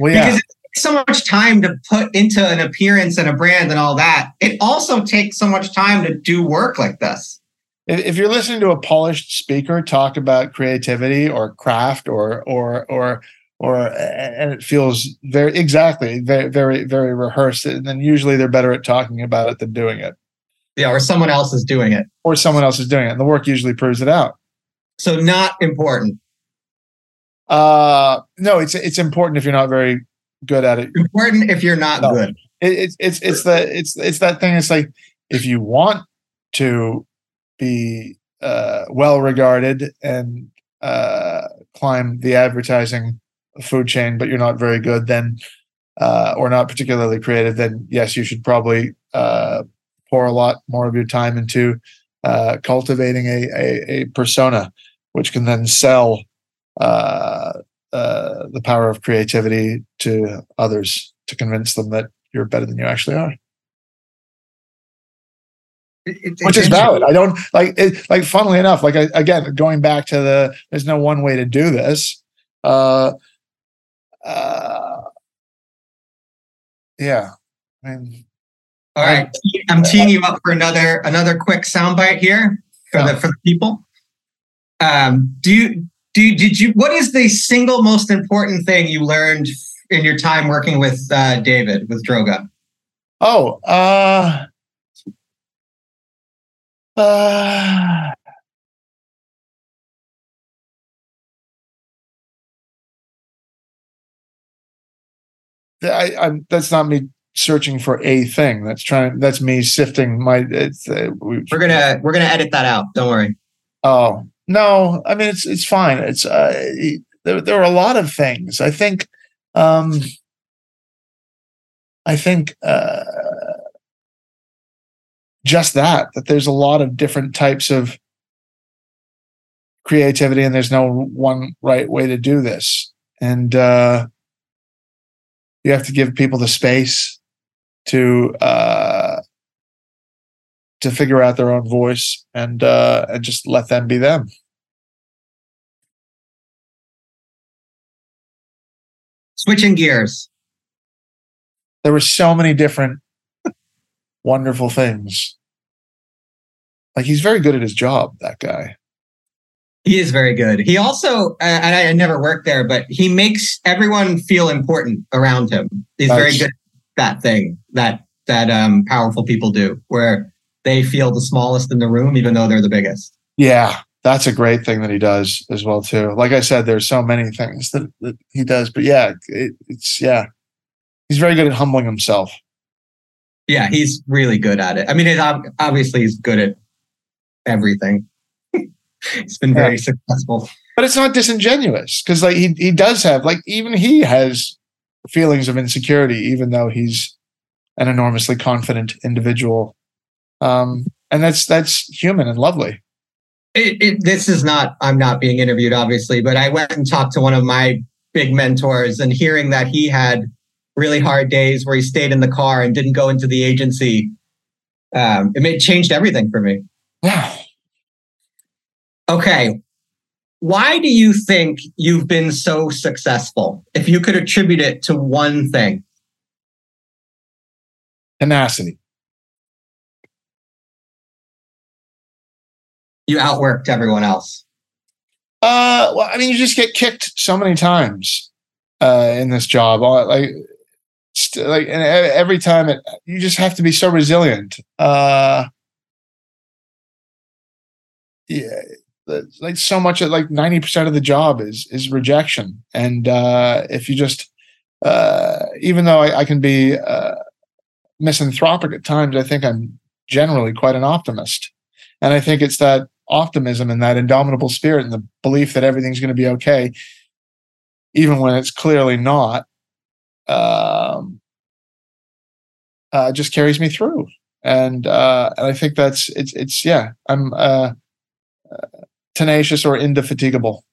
well, yeah. Because it takes so much time to put into an appearance and a brand and all that. It also takes so much time to do work like this. if if you're listening to a polished speaker talk about creativity or craft or or or or and it feels very exactly very very very rehearsed and then usually they're better at talking about it than doing it Yeah, or someone else is doing it. or someone else is doing it and the work usually proves it out So not important. uh no it's it's important if you're not very good at it Important if you're not No. good. it, it's it's it's the it's it's that thing. It's like if you want to be uh, well regarded and uh, climb the advertising food chain, but you're not very good, then uh, or not particularly creative, then yes, you should probably uh, pour a lot more of your time into uh, cultivating a, a a persona, which can then sell uh, uh, the power of creativity to others to convince them that you're better than you actually are, It- it- which is valid. I don't like it. Like, funnily enough, like I, again, going back to the there's no one way to do this. Uh, uh, yeah, I mean, All right, I'm teeing you up for another another quick soundbite here for the for the people. Um, do you do you- did you what is the single most important thing you learned in your time working with uh, David with Droga? oh, uh, uh, I, I'm, that's not me searching for a thing. That's trying. That's me sifting my. It's, uh, we, We're gonna we're gonna edit that out. Don't worry. Oh no, I mean it's it's fine. It's uh, there, there are a lot of things. I think, um, I think uh, just that that there's a lot of different types of creativity, and there's no one right way to do this, and uh, you have to give people the space to uh, to figure out their own voice and uh, and just let them be them. Switching gears. There were so many different wonderful things. Like he's very good at his job. That guy. He is very good. He also, uh, and I, I never worked there, but he makes everyone feel important around him. He's very good that thing that that um, powerful people do, where they feel the smallest in the room, even though they're the biggest. Yeah, that's a great thing that he does as well too. Like I said, there's so many things that, that he does, but yeah, it, it's yeah, he's very good at humbling himself. Yeah, he's really good at it. I mean, it, obviously, he's good at everything. he's been very successful. but it's not disingenuous because like he he does have like even he has feelings of insecurity even though he's an enormously confident individual um and that's that's human and lovely It, it, this is not, I'm not being interviewed, obviously, but I went and talked to one of my big mentors and hearing that he had really hard days where he stayed in the car and didn't go into the agency. Um, it made, changed everything for me. yeah Okay. Why do you think you've been so successful? If you could attribute it to one thing, tenacity you outworked everyone else. uh well i mean you just get kicked so many times uh in this job like st- like and every time it you just have to be so resilient uh yeah like so much like 90% of the job is is rejection. And uh if you just uh even though i, I can be uh misanthropic at times i think i'm generally quite an optimist. And i think it's that optimism and that indomitable spirit and the belief that everything's going to be okay even when it's clearly not um uh just carries me through. And uh, and I think that's it's it's yeah I'm uh, tenacious or indefatigable.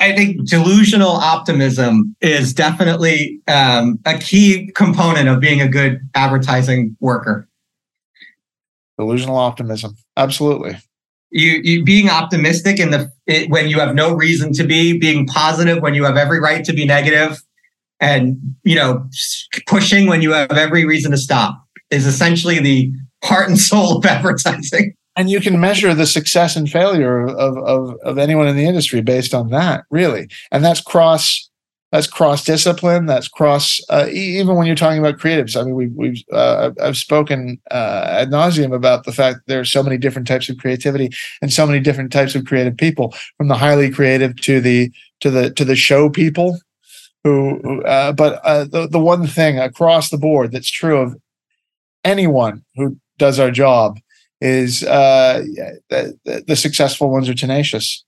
I think delusional optimism is definitely um, a key component of being a good advertising worker. Delusional optimism, absolutely. You, you being optimistic in the it, when you have no reason to be, being positive when you have every right to be negative, and you know pushing when you have every reason to stop is essentially the heart and soul of advertising and you can measure the success and failure of, of, of anyone in the industry based on that really. And that's cross that's cross discipline that's cross uh, even when you're talking about creatives. I mean we, we've uh, i've spoken uh, ad nauseum about the fact there are so many different types of creativity and so many different types of creative people from the highly creative to the to the to the show people who uh, but uh, the, the one thing across the board that's true of anyone who does our job is uh, the, the successful ones are tenacious,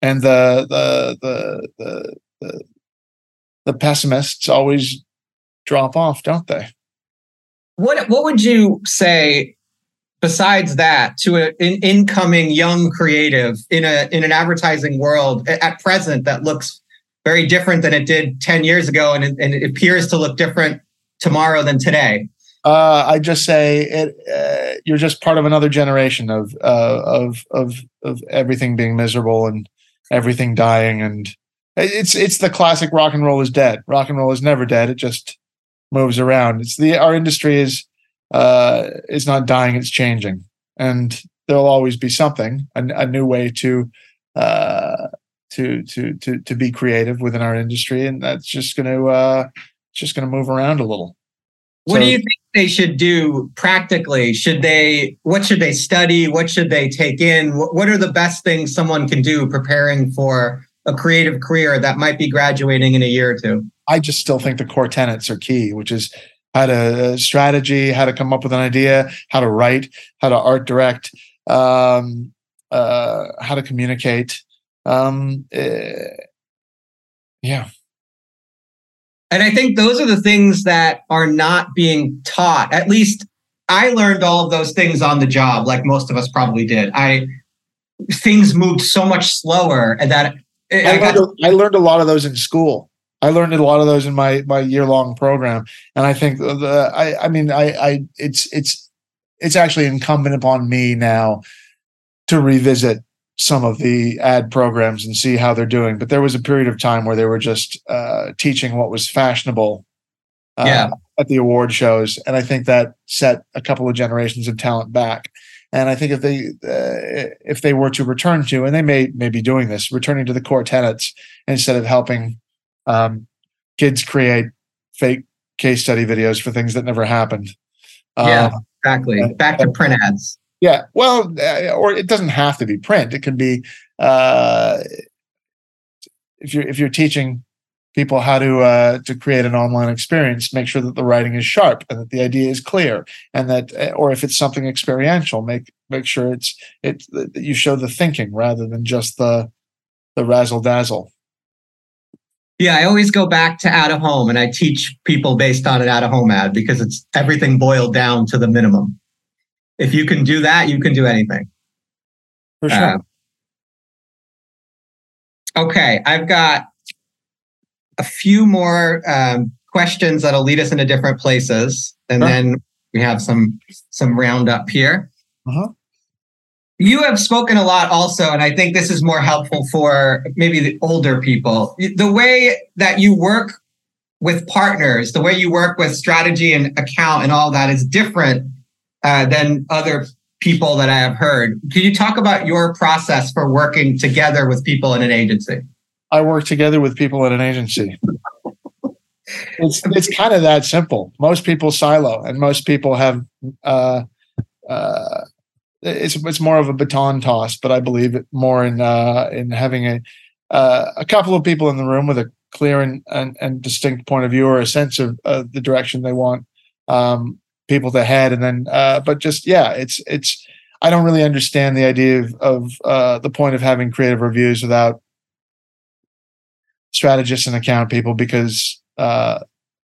and the the the the the, the pessimists always drop off, don't they? What what would you say besides that to an incoming young creative in a in an advertising world at present that looks very different than it did 10 years ago and and it appears to look different tomorrow than today uh, I just say it. Uh, you're just part of another generation of uh, of of of everything being miserable and everything dying, and it's it's the classic rock and roll is dead. Rock and roll is never dead. It just moves around. It's the our industry is uh, is not dying. It's changing, and there'll always be something a, a new way to uh, to to to to be creative within our industry, and that's just going to uh, just going to move around a little. What so, do you think they should do practically? Should they, what should they study? What should they take in? What are the best things someone can do preparing for a creative career that might be graduating in a year or two? I just still think the core tenets are key, which is how to uh, strategy, how to come up with an idea, how to write, how to art direct, um, uh, how to communicate. Um, uh, yeah. And I think those are the things that are not being taught. At least I learned all of those things on the job, like most of us probably did. I things moved so much slower and that I, I, got, learned, I learned a lot of those in school. I learned a lot of those in my my year long program, and I think uh, the I I mean I I it's it's it's actually incumbent upon me now to revisit some of the ad programs and see how they're doing. But there was a period of time where they were just uh, teaching what was fashionable uh, yeah. at the award shows, and I think that set a couple of generations of talent back. And I think if they uh, if they were to return to, and they may may be doing this, returning to the core tenets instead of helping um, kids create fake case study videos for things that never happened. Yeah, um, exactly. Back to print ads. Yeah, well, uh, or it doesn't have to be print. It can be uh, if you're if you're teaching people how to uh, to create an online experience, make sure that the writing is sharp and that the idea is clear, and that uh, or if it's something experiential, make make sure it's it you show the thinking rather than just the the razzle dazzle. Yeah, I always go back to out of home and I teach people based on an out of home ad because it's everything boiled down to the minimum if you can do that, you can do anything. For sure. Uh, okay, I've got a few more um, questions that'll lead us into different places, and then we have some some roundup here. Uh-huh. You have spoken a lot also, and I think this is more helpful for maybe the older people. The way that you work with partners, the way you work with strategy and account and all that is different uh, than other people that I have heard. Can you talk about your process for working together with people in an agency? I work together with people in an agency. It's it's kind of that simple. Most people silo, and most people have. Uh, uh, it's it's more of a baton toss, but I believe it more in uh, in having a uh, a couple of people in the room with a clear and, and, and distinct point of view or a sense of the direction they want um, people to head and then uh, but just yeah it's it's i don't really understand the idea of, of uh, the point of having creative reviews without strategists and account people because uh,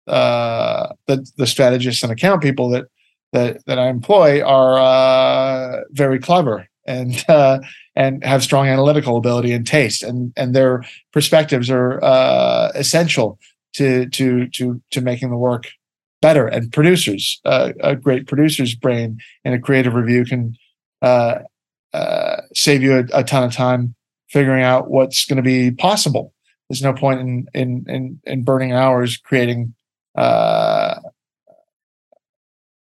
uh, the the strategists and account people that that that I employ are uh, very clever and uh, and have strong analytical ability and taste, and and their perspectives are uh, essential to to to to making the work better. And producers, uh, a great producer's brain in a creative review can uh, uh, save you a, a ton of time figuring out what's going to be possible. There's no point in in in, in burning hours creating uh,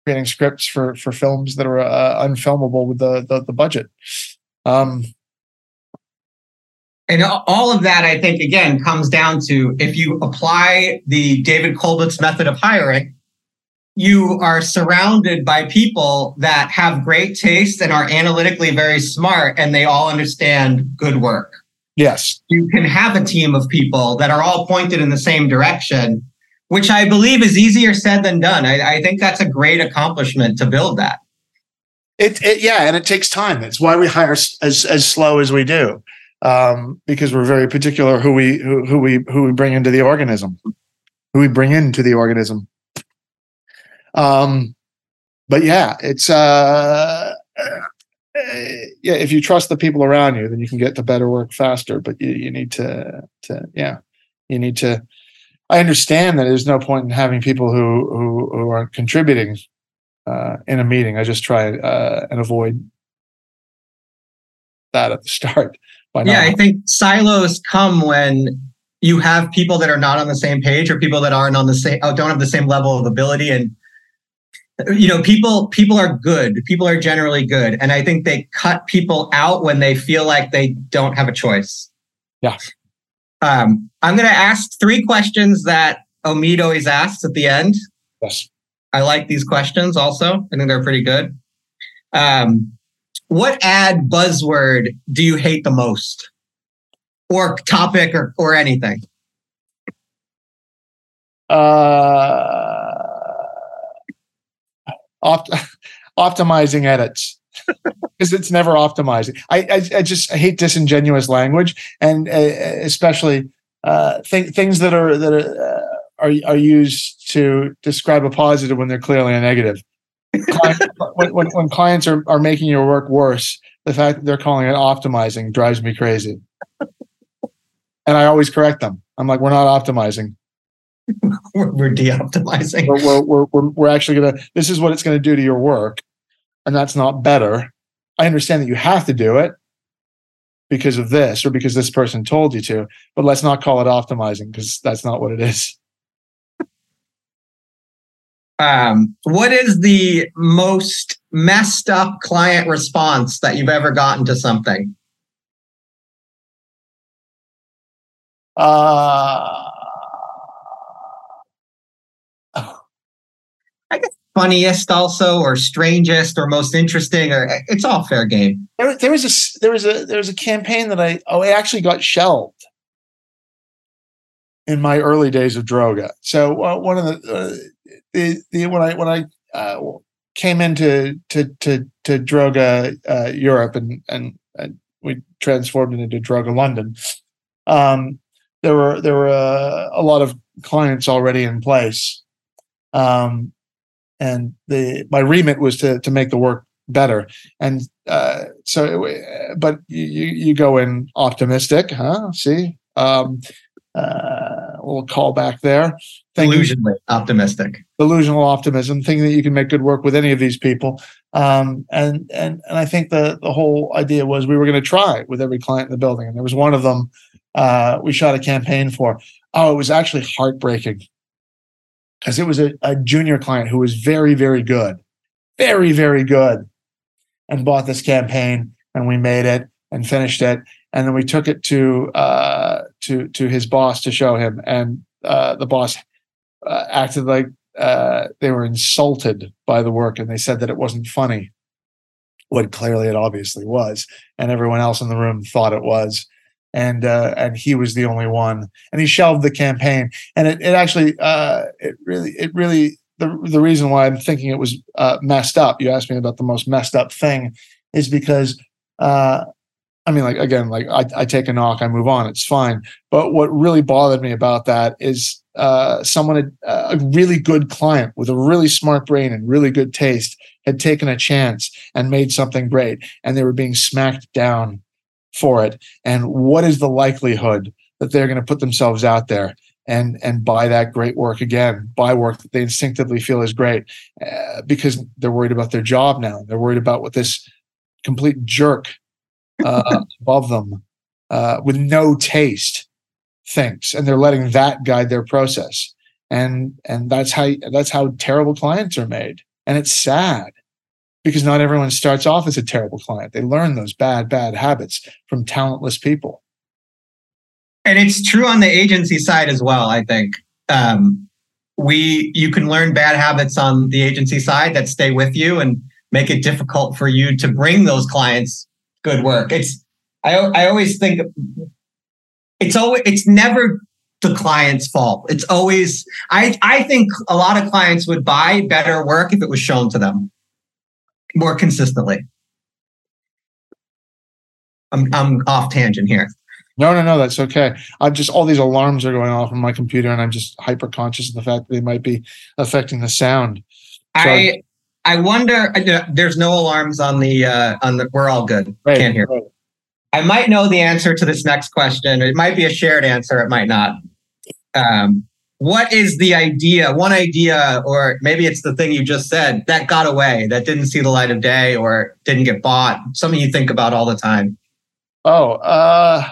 creating scripts for for films that are uh, unfilmable with the the, the budget. Um, and all of that, I think, again, comes down to if you apply the David Kolbusz's method of hiring, you are surrounded by people that have great taste and are analytically very smart, and they all understand good work. Yes. You can have a team of people that are all pointed in the same direction which I believe is easier said than done. I, I think that's a great accomplishment to build that. It, it, yeah, and it takes time. That's why we hire as as slow as we do, um, because we're very particular who we who, who we who we bring into the organism, who we bring into the organism. Um, but yeah, it's uh, yeah. If you trust the people around you, then you can get to better work faster. But you you need to to yeah, you need to I understand that there's no point in having people who who, who aren't contributing uh, in a meeting. I just try uh, and avoid that at the start. yeah, I think silos come when you have people that are not on the same page or people that aren't on the same oh, don't have the same level of ability and you know people people are good people are generally good and i think they cut people out when they feel like they don't have a choice yeah um, I'm going to ask three questions that Omid always asks at the end. Yes. I like these questions also. I think they're pretty good. Um, what ad buzzword do you hate the most? Or topic or, or anything? Uh, opt- optimizing edits because it's never optimizing. I, I, I just I hate disingenuous language, and uh, especially uh, th- things that are that are, uh, are are used to describe a positive when they're clearly a negative. when, when, when clients are, are making your work worse, the fact that they're calling it optimizing drives me crazy. And I always correct them. I'm like, we're not optimizing. We're de-optimizing. We're, we're, we're, we're actually going to, this is what it's going to do to your work and that's not better. I understand that you have to do it because of this or because this person told you to, but let's not call it optimizing because that's not what it is. Um, what is the most messed up client response that you've ever gotten to something? Uh, I guess funniest also or strangest or most interesting or it's all fair game. There, there was a there was a there was a campaign that i oh it actually got shelved in my early days of droga. So uh, one of the, uh, the, the when i when i uh, came into to to to droga uh, europe and, and and we transformed it into droga london um there were there were uh, a lot of clients already in place. Um and the my remit was to to make the work better. And uh, so, but you you go in optimistic, huh? See, um, uh, we'll call back there. Delusionally optimistic. Delusional optimism, thinking that you can make good work with any of these people. Um, and and and I think the the whole idea was we were going to try with every client in the building, and there was one of them uh, we shot a campaign for. Oh, it was actually heartbreaking because it was a, a junior client who was very, very good, very, very good, and bought this campaign, and we made it and finished it, and then we took it to uh, to to his boss to show him, and uh, the boss uh, acted like uh, they were insulted by the work, and they said that it wasn't funny. What clearly it obviously was, and everyone else in the room thought it was and uh, and he was the only one, and he shelved the campaign. And it, it actually, uh, it really, it really, the the reason why I'm thinking it was uh, messed up. You asked me about the most messed up thing, is because. Uh, I mean, like again, like I, I take a knock, I move on, it's fine. But what really bothered me about that is uh, someone, a really good client with a really smart brain and really good taste, had taken a chance and made something great, and they were being smacked down for it. And what is the likelihood that they're going to put themselves out there and and buy that great work again, buy work that they instinctively feel is great, uh, because they're worried about their job now. They're worried about what this complete jerk uh, above them uh, with no taste thinks, and they're letting that guide their process. And and that's how that's how terrible clients are made, and it's sad because not everyone starts off as a terrible client. They learn those bad bad habits from talentless people. And it's true on the agency side as well. I think um, we you can learn bad habits on the agency side that stay with you and make it difficult for you to bring those clients good work. It's I I always think it's always it's never the client's fault. It's always I I think a lot of clients would buy better work if it was shown to them more consistently. I'm I'm off tangent here. No, no, no, that's okay. I'm just all these alarms are going off on my computer, and I'm just hyper conscious of the fact that they might be affecting the sound. So I I wonder. There's no alarms on the uh, on the. We're all good. Right, Can't hear. Right. I might know the answer to this next question. It might be a shared answer. It might not. Um, what is the idea? One idea, or maybe it's the thing you just said that got away, that didn't see the light of day, or didn't get bought. Something you think about all the time. Oh, uh,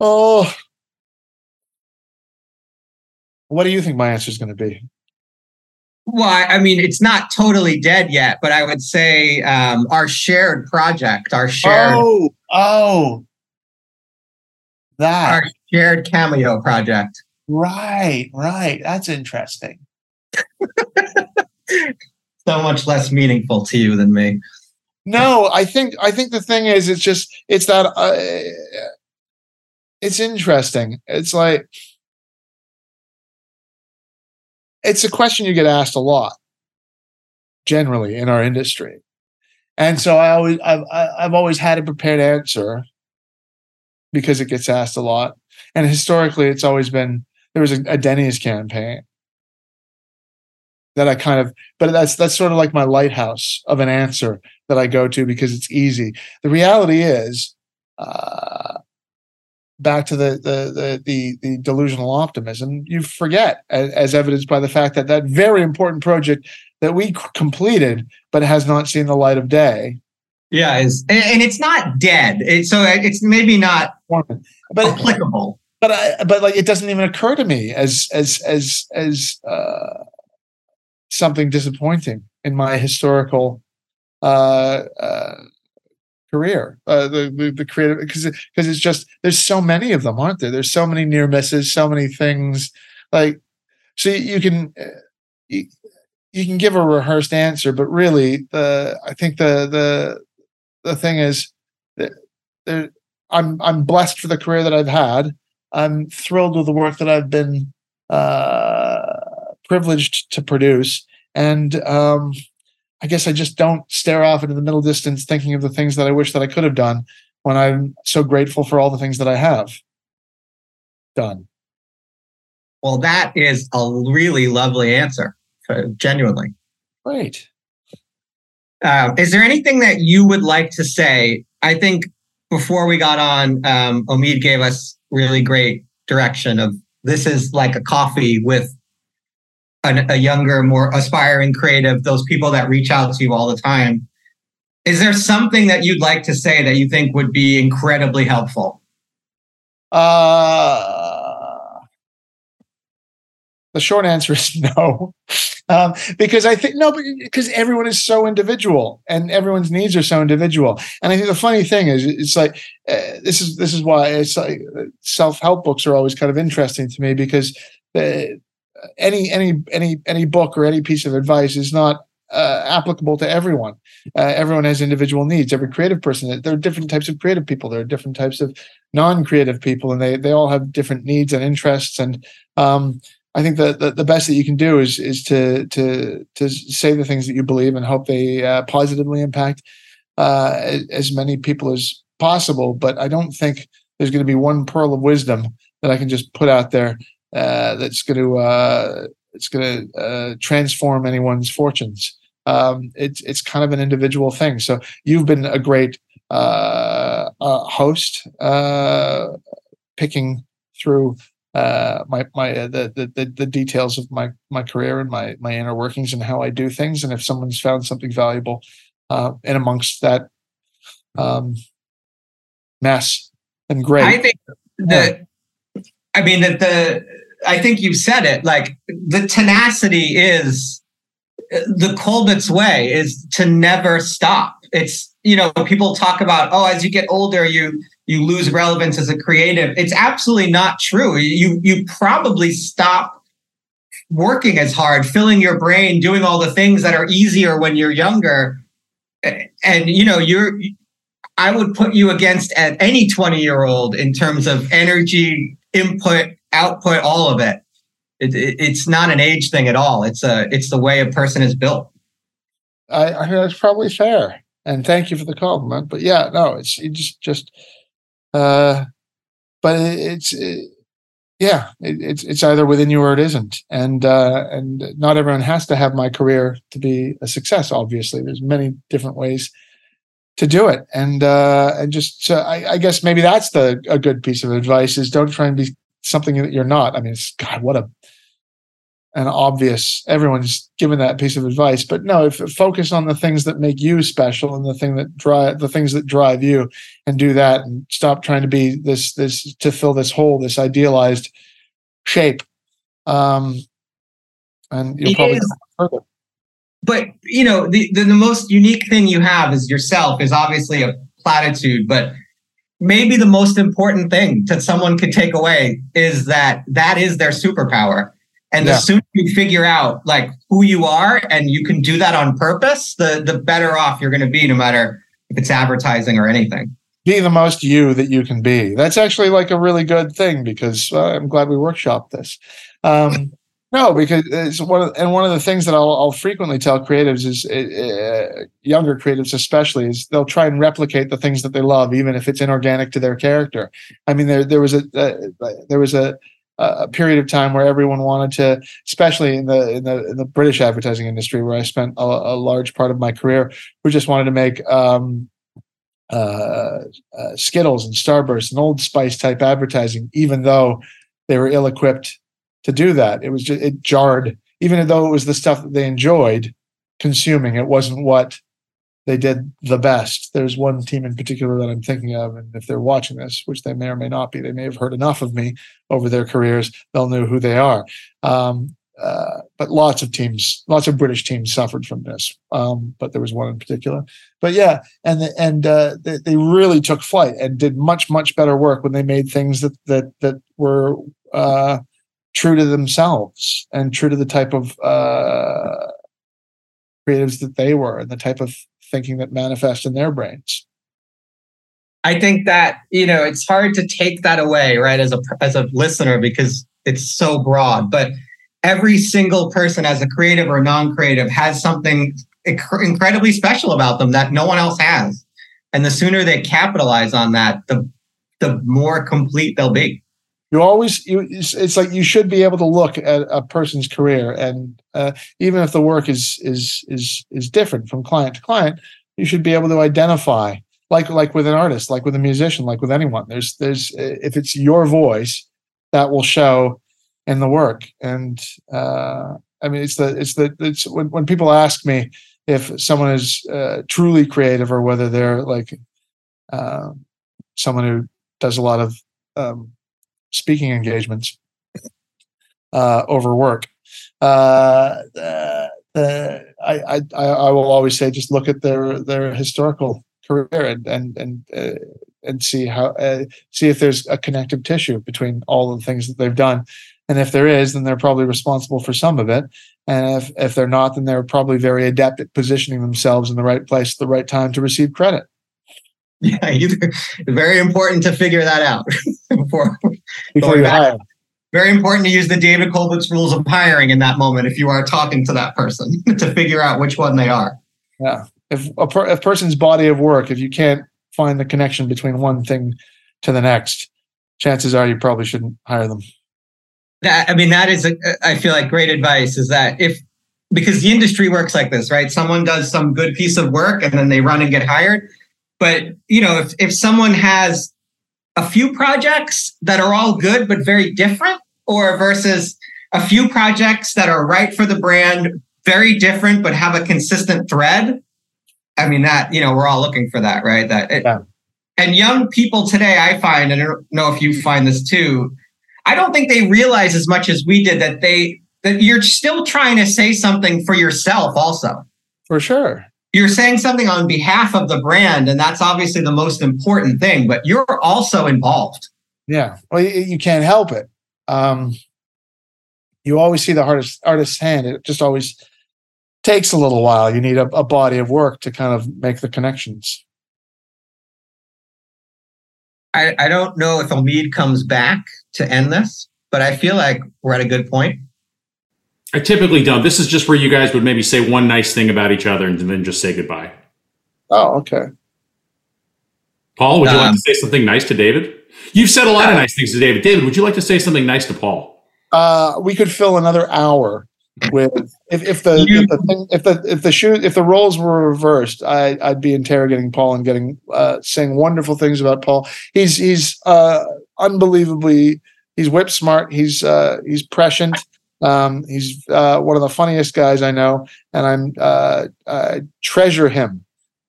oh. What do you think my answer is going to be? Well, I mean, it's not totally dead yet, but I would say um, our shared project, our shared. Oh, oh, that our shared cameo project. Right, right. That's interesting. so much less meaningful to you than me. No, I think I think the thing is, it's just it's that uh, it's interesting. It's like it's a question you get asked a lot generally in our industry and so i always i've, I've always had a prepared answer because it gets asked a lot and historically it's always been there was a, a denny's campaign that i kind of but that's that's sort of like my lighthouse of an answer that i go to because it's easy the reality is uh, back to the the the the, the delusional optimism, you forget, as, as, evidenced by the fact that that very important project that we completed but has not seen the light of day. Yeah, is and, and it's not dead. It, so it's maybe not but applicable. But I, but like it doesn't even occur to me as as as as uh, something disappointing in my historical uh, uh, career. Uh, the, the, the creative because because it's just there's so many of them aren't there? There's so many near misses so many things. Like so you can uh, you, you can give a rehearsed answer but really the i think the the the thing is that there i'm i'm blessed for the career that i've had i'm thrilled with the work that i've been uh privileged to produce and um I guess I just don't stare off into the middle distance thinking of the things that I wish that I could have done when I'm so grateful for all the things that I have done. Well, that is a really lovely answer, uh, genuinely. Great. Uh, is there anything that you would like to say? I think before we got on, um, Omid gave us really great direction of this is like a coffee with a, a younger, more aspiring creative, those people that reach out to you all the time. Is there something that you'd like to say that you think would be incredibly helpful? Uh, the short answer is no. Um, because I think no, because everyone is so individual and everyone's needs are so individual. And I think the funny thing is, it's like uh, this is this is why it's like self help books are always kind of interesting to me because uh, any any any any book or any piece of advice is not uh, applicable to everyone. Uh, everyone has individual needs. Every creative person, there are different types of creative people. There are different types of non-creative people, and they they all have different needs and interests. And um, I think that the, the best that you can do is is to to to say the things that you believe and hope they uh, positively impact uh, as many people as possible. But I don't think there's going to be one pearl of wisdom that I can just put out there uh, that's going to uh, it's going to uh, transform anyone's fortunes. Um, it's it's kind of an individual thing. So you've been a great uh, host, picking through uh, my my uh, the, the the details of my my career and my my inner workings and how I do things. And if someone's found something valuable uh, in amongst that um, mess, and great. I think the, I mean that the I think you said it. Like the tenacity is the Kolbusz way is to never stop. It's you know people talk about oh as you get older you you lose relevance as a creative. It's absolutely not true. You you probably stop working as hard, filling your brain, doing all the things that are easier when you're younger. And you know you're I would put you against at any 20 year old in terms of energy, input, output, all of it. It, it. It's not an age thing at all. It's a it's the way a person is built. I, I think that's probably fair. And thank you for the compliment. But yeah, no, it's it just just uh but it, it's it, yeah, it's it's either within you or it isn't, and uh, and not everyone has to have my career to be a success. Obviously, there's many different ways to do it. And uh and just so I, I guess maybe that's the a good piece of advice is don't try and be something that you're not. I mean god what a an obvious everyone's given that piece of advice but no if focus on the things that make you special and the thing that drive the things that drive you and do that and stop trying to be this this to fill this hole this idealized shape. Um and you'll It probably is. further. But you know the, the the most unique thing you have is yourself is obviously a platitude but maybe the most important thing that someone could take away is that that is their superpower and the sooner you figure out like who you are and you can do that on purpose the the better off you're going to be no matter if it's advertising or anything be the most you that you can be. That's actually like a really good thing because uh, I'm glad we workshopped this. Um, no, because it's one of and one of the things that I'll, I'll frequently tell creatives is uh, younger creatives especially is they'll try and replicate the things that they love even if it's inorganic to their character. I mean there there was a uh, there was a a period of time where everyone wanted to, especially in the in the in the British advertising industry, where I spent a, a large part of my career, who just wanted to make um, uh, uh, Skittles and Starburst and Old Spice type advertising, even though they were ill equipped to do that. It was just it jarred, even though it was the stuff that they enjoyed consuming. It wasn't what they did the best. There's one team in particular that I'm thinking of, and if they're watching this, which they may or may not be, they may have heard enough of me over their careers. They'll know who they are. Um, uh, but lots of teams, lots of British teams suffered from this. Um, but there was one in particular. But yeah, and the, and uh, they, they really took flight and did much much better work when they made things that that that were uh, true to themselves and true to the type of uh, creatives that they were and the type of thinking that manifest in their brains. I think that you know it's hard to take that away, right, as a as a listener because it's so broad. But every single person, as a creative or non-creative, has something incredibly special about them that no one else has. And the sooner they capitalize on that, the the more complete they'll be. You always you it's, like you should be able to look at a person's career and uh, even if the work is is is is different from client to client, you should be able to identify like like with an artist, like with a musician, like with anyone. There's there's if it's your voice that will show in the work. And uh, I mean, it's the it's the it's when when people ask me if someone is uh, truly creative or whether they're like uh, someone who does a lot of um, speaking engagements uh, over work. Uh, uh, I, I I will always say just look at their their historical career and and and uh, and see how uh, see if there's a connective tissue between all the things that they've done, and if there is, then they're probably responsible for some of it, and if if they're not, then they're probably very adept at positioning themselves in the right place at the right time to receive credit. Yeah, very important to figure that out before Before you back- hire. very important to use the David Kolbusz rules of hiring in that moment if you are talking to that person to figure out which one they are. Yeah. If a, per, a person's body of work, if you can't find the connection between one thing to the next, chances are you probably shouldn't hire them. That I mean, that is a, I feel like great advice. Is that if because the industry works like this, right? Someone does some good piece of work and then they run and get hired. But you know, if if someone has a few projects that are all good but very different, or versus a few projects that are right for the brand, very different but have a consistent thread. I mean, that you know, we're all looking for that, right? That it, yeah. and young people today, I find, and I don't know if you find this too. I don't think they realize as much as we did that they that you're still trying to say something for yourself also. For sure you're saying something on behalf of the brand and that's obviously the most important thing but you're also involved. Yeah. Well you, can't help it. Um, you always see the artist artist's hand. It just always takes a little while. You need a, a body of work to kind of make the connections. I, I don't know if Omid comes back to end this, but I feel like we're at a good point. I typically don't. This is just where you guys would maybe say one nice thing about each other and then just say goodbye. Oh, okay. Paul, would you um, like to say something nice to David? You've said a lot of nice things to David. David, would you like to say something nice to Paul? Uh, we could fill another hour with if, if the you, if the thing, if the if the shoe if the roles were reversed, I I'd be interrogating Paul and getting uh, saying wonderful things about Paul. He's he's uh, unbelievably he's whip smart. He's uh, he's prescient. Um, he's uh, one of the funniest guys I know, and I'm uh, I treasure him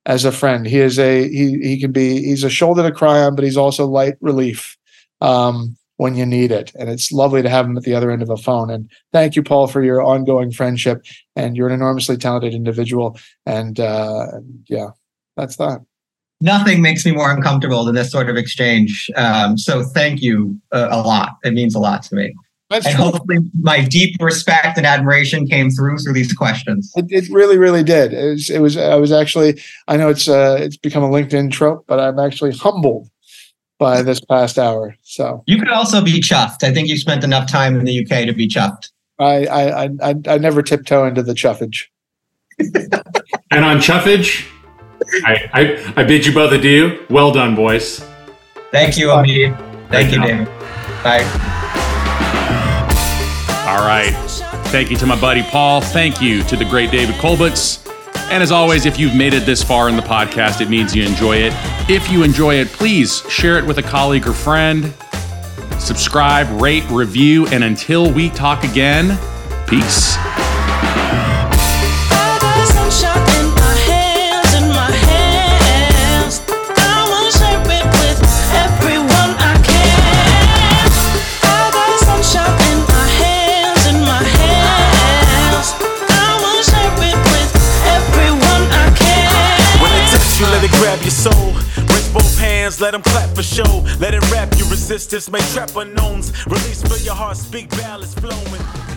as a friend. He is a he he can be he's a shoulder to cry on, but he's also light relief um, when you need it. And it's lovely to have him at the other end of a phone. And thank you, Paul, for your ongoing friendship. And you're an enormously talented individual. And uh, yeah, that's that. Nothing makes me more uncomfortable than this sort of exchange. Um, so thank you uh, a lot. It means a lot to me. That's and true. hopefully my deep respect and admiration came through through these questions. It, it really, really did. It was, it was, I was actually, I know it's, uh, it's become a LinkedIn trope, but I'm actually humbled by this past hour. So you could also be chuffed. I think you spent enough time in the UK to be chuffed. I, I, I, I never tiptoe into the chuffage. and on chuffage, I, I, I bid you both adieu. Well done, boys. Thank you, Omid. Thank you, David. Bye. All right. Thank you to my buddy Paul. Thank you to the great David Kolbusz. And as always, if you've made it this far in the podcast, it means you enjoy it. If you enjoy it, please share it with a colleague or friend. Subscribe, rate, review, and until we talk again, peace. Let them clap for show. Let it rap, your resistance may trap unknowns. Release for your heart, speak ballads flowing.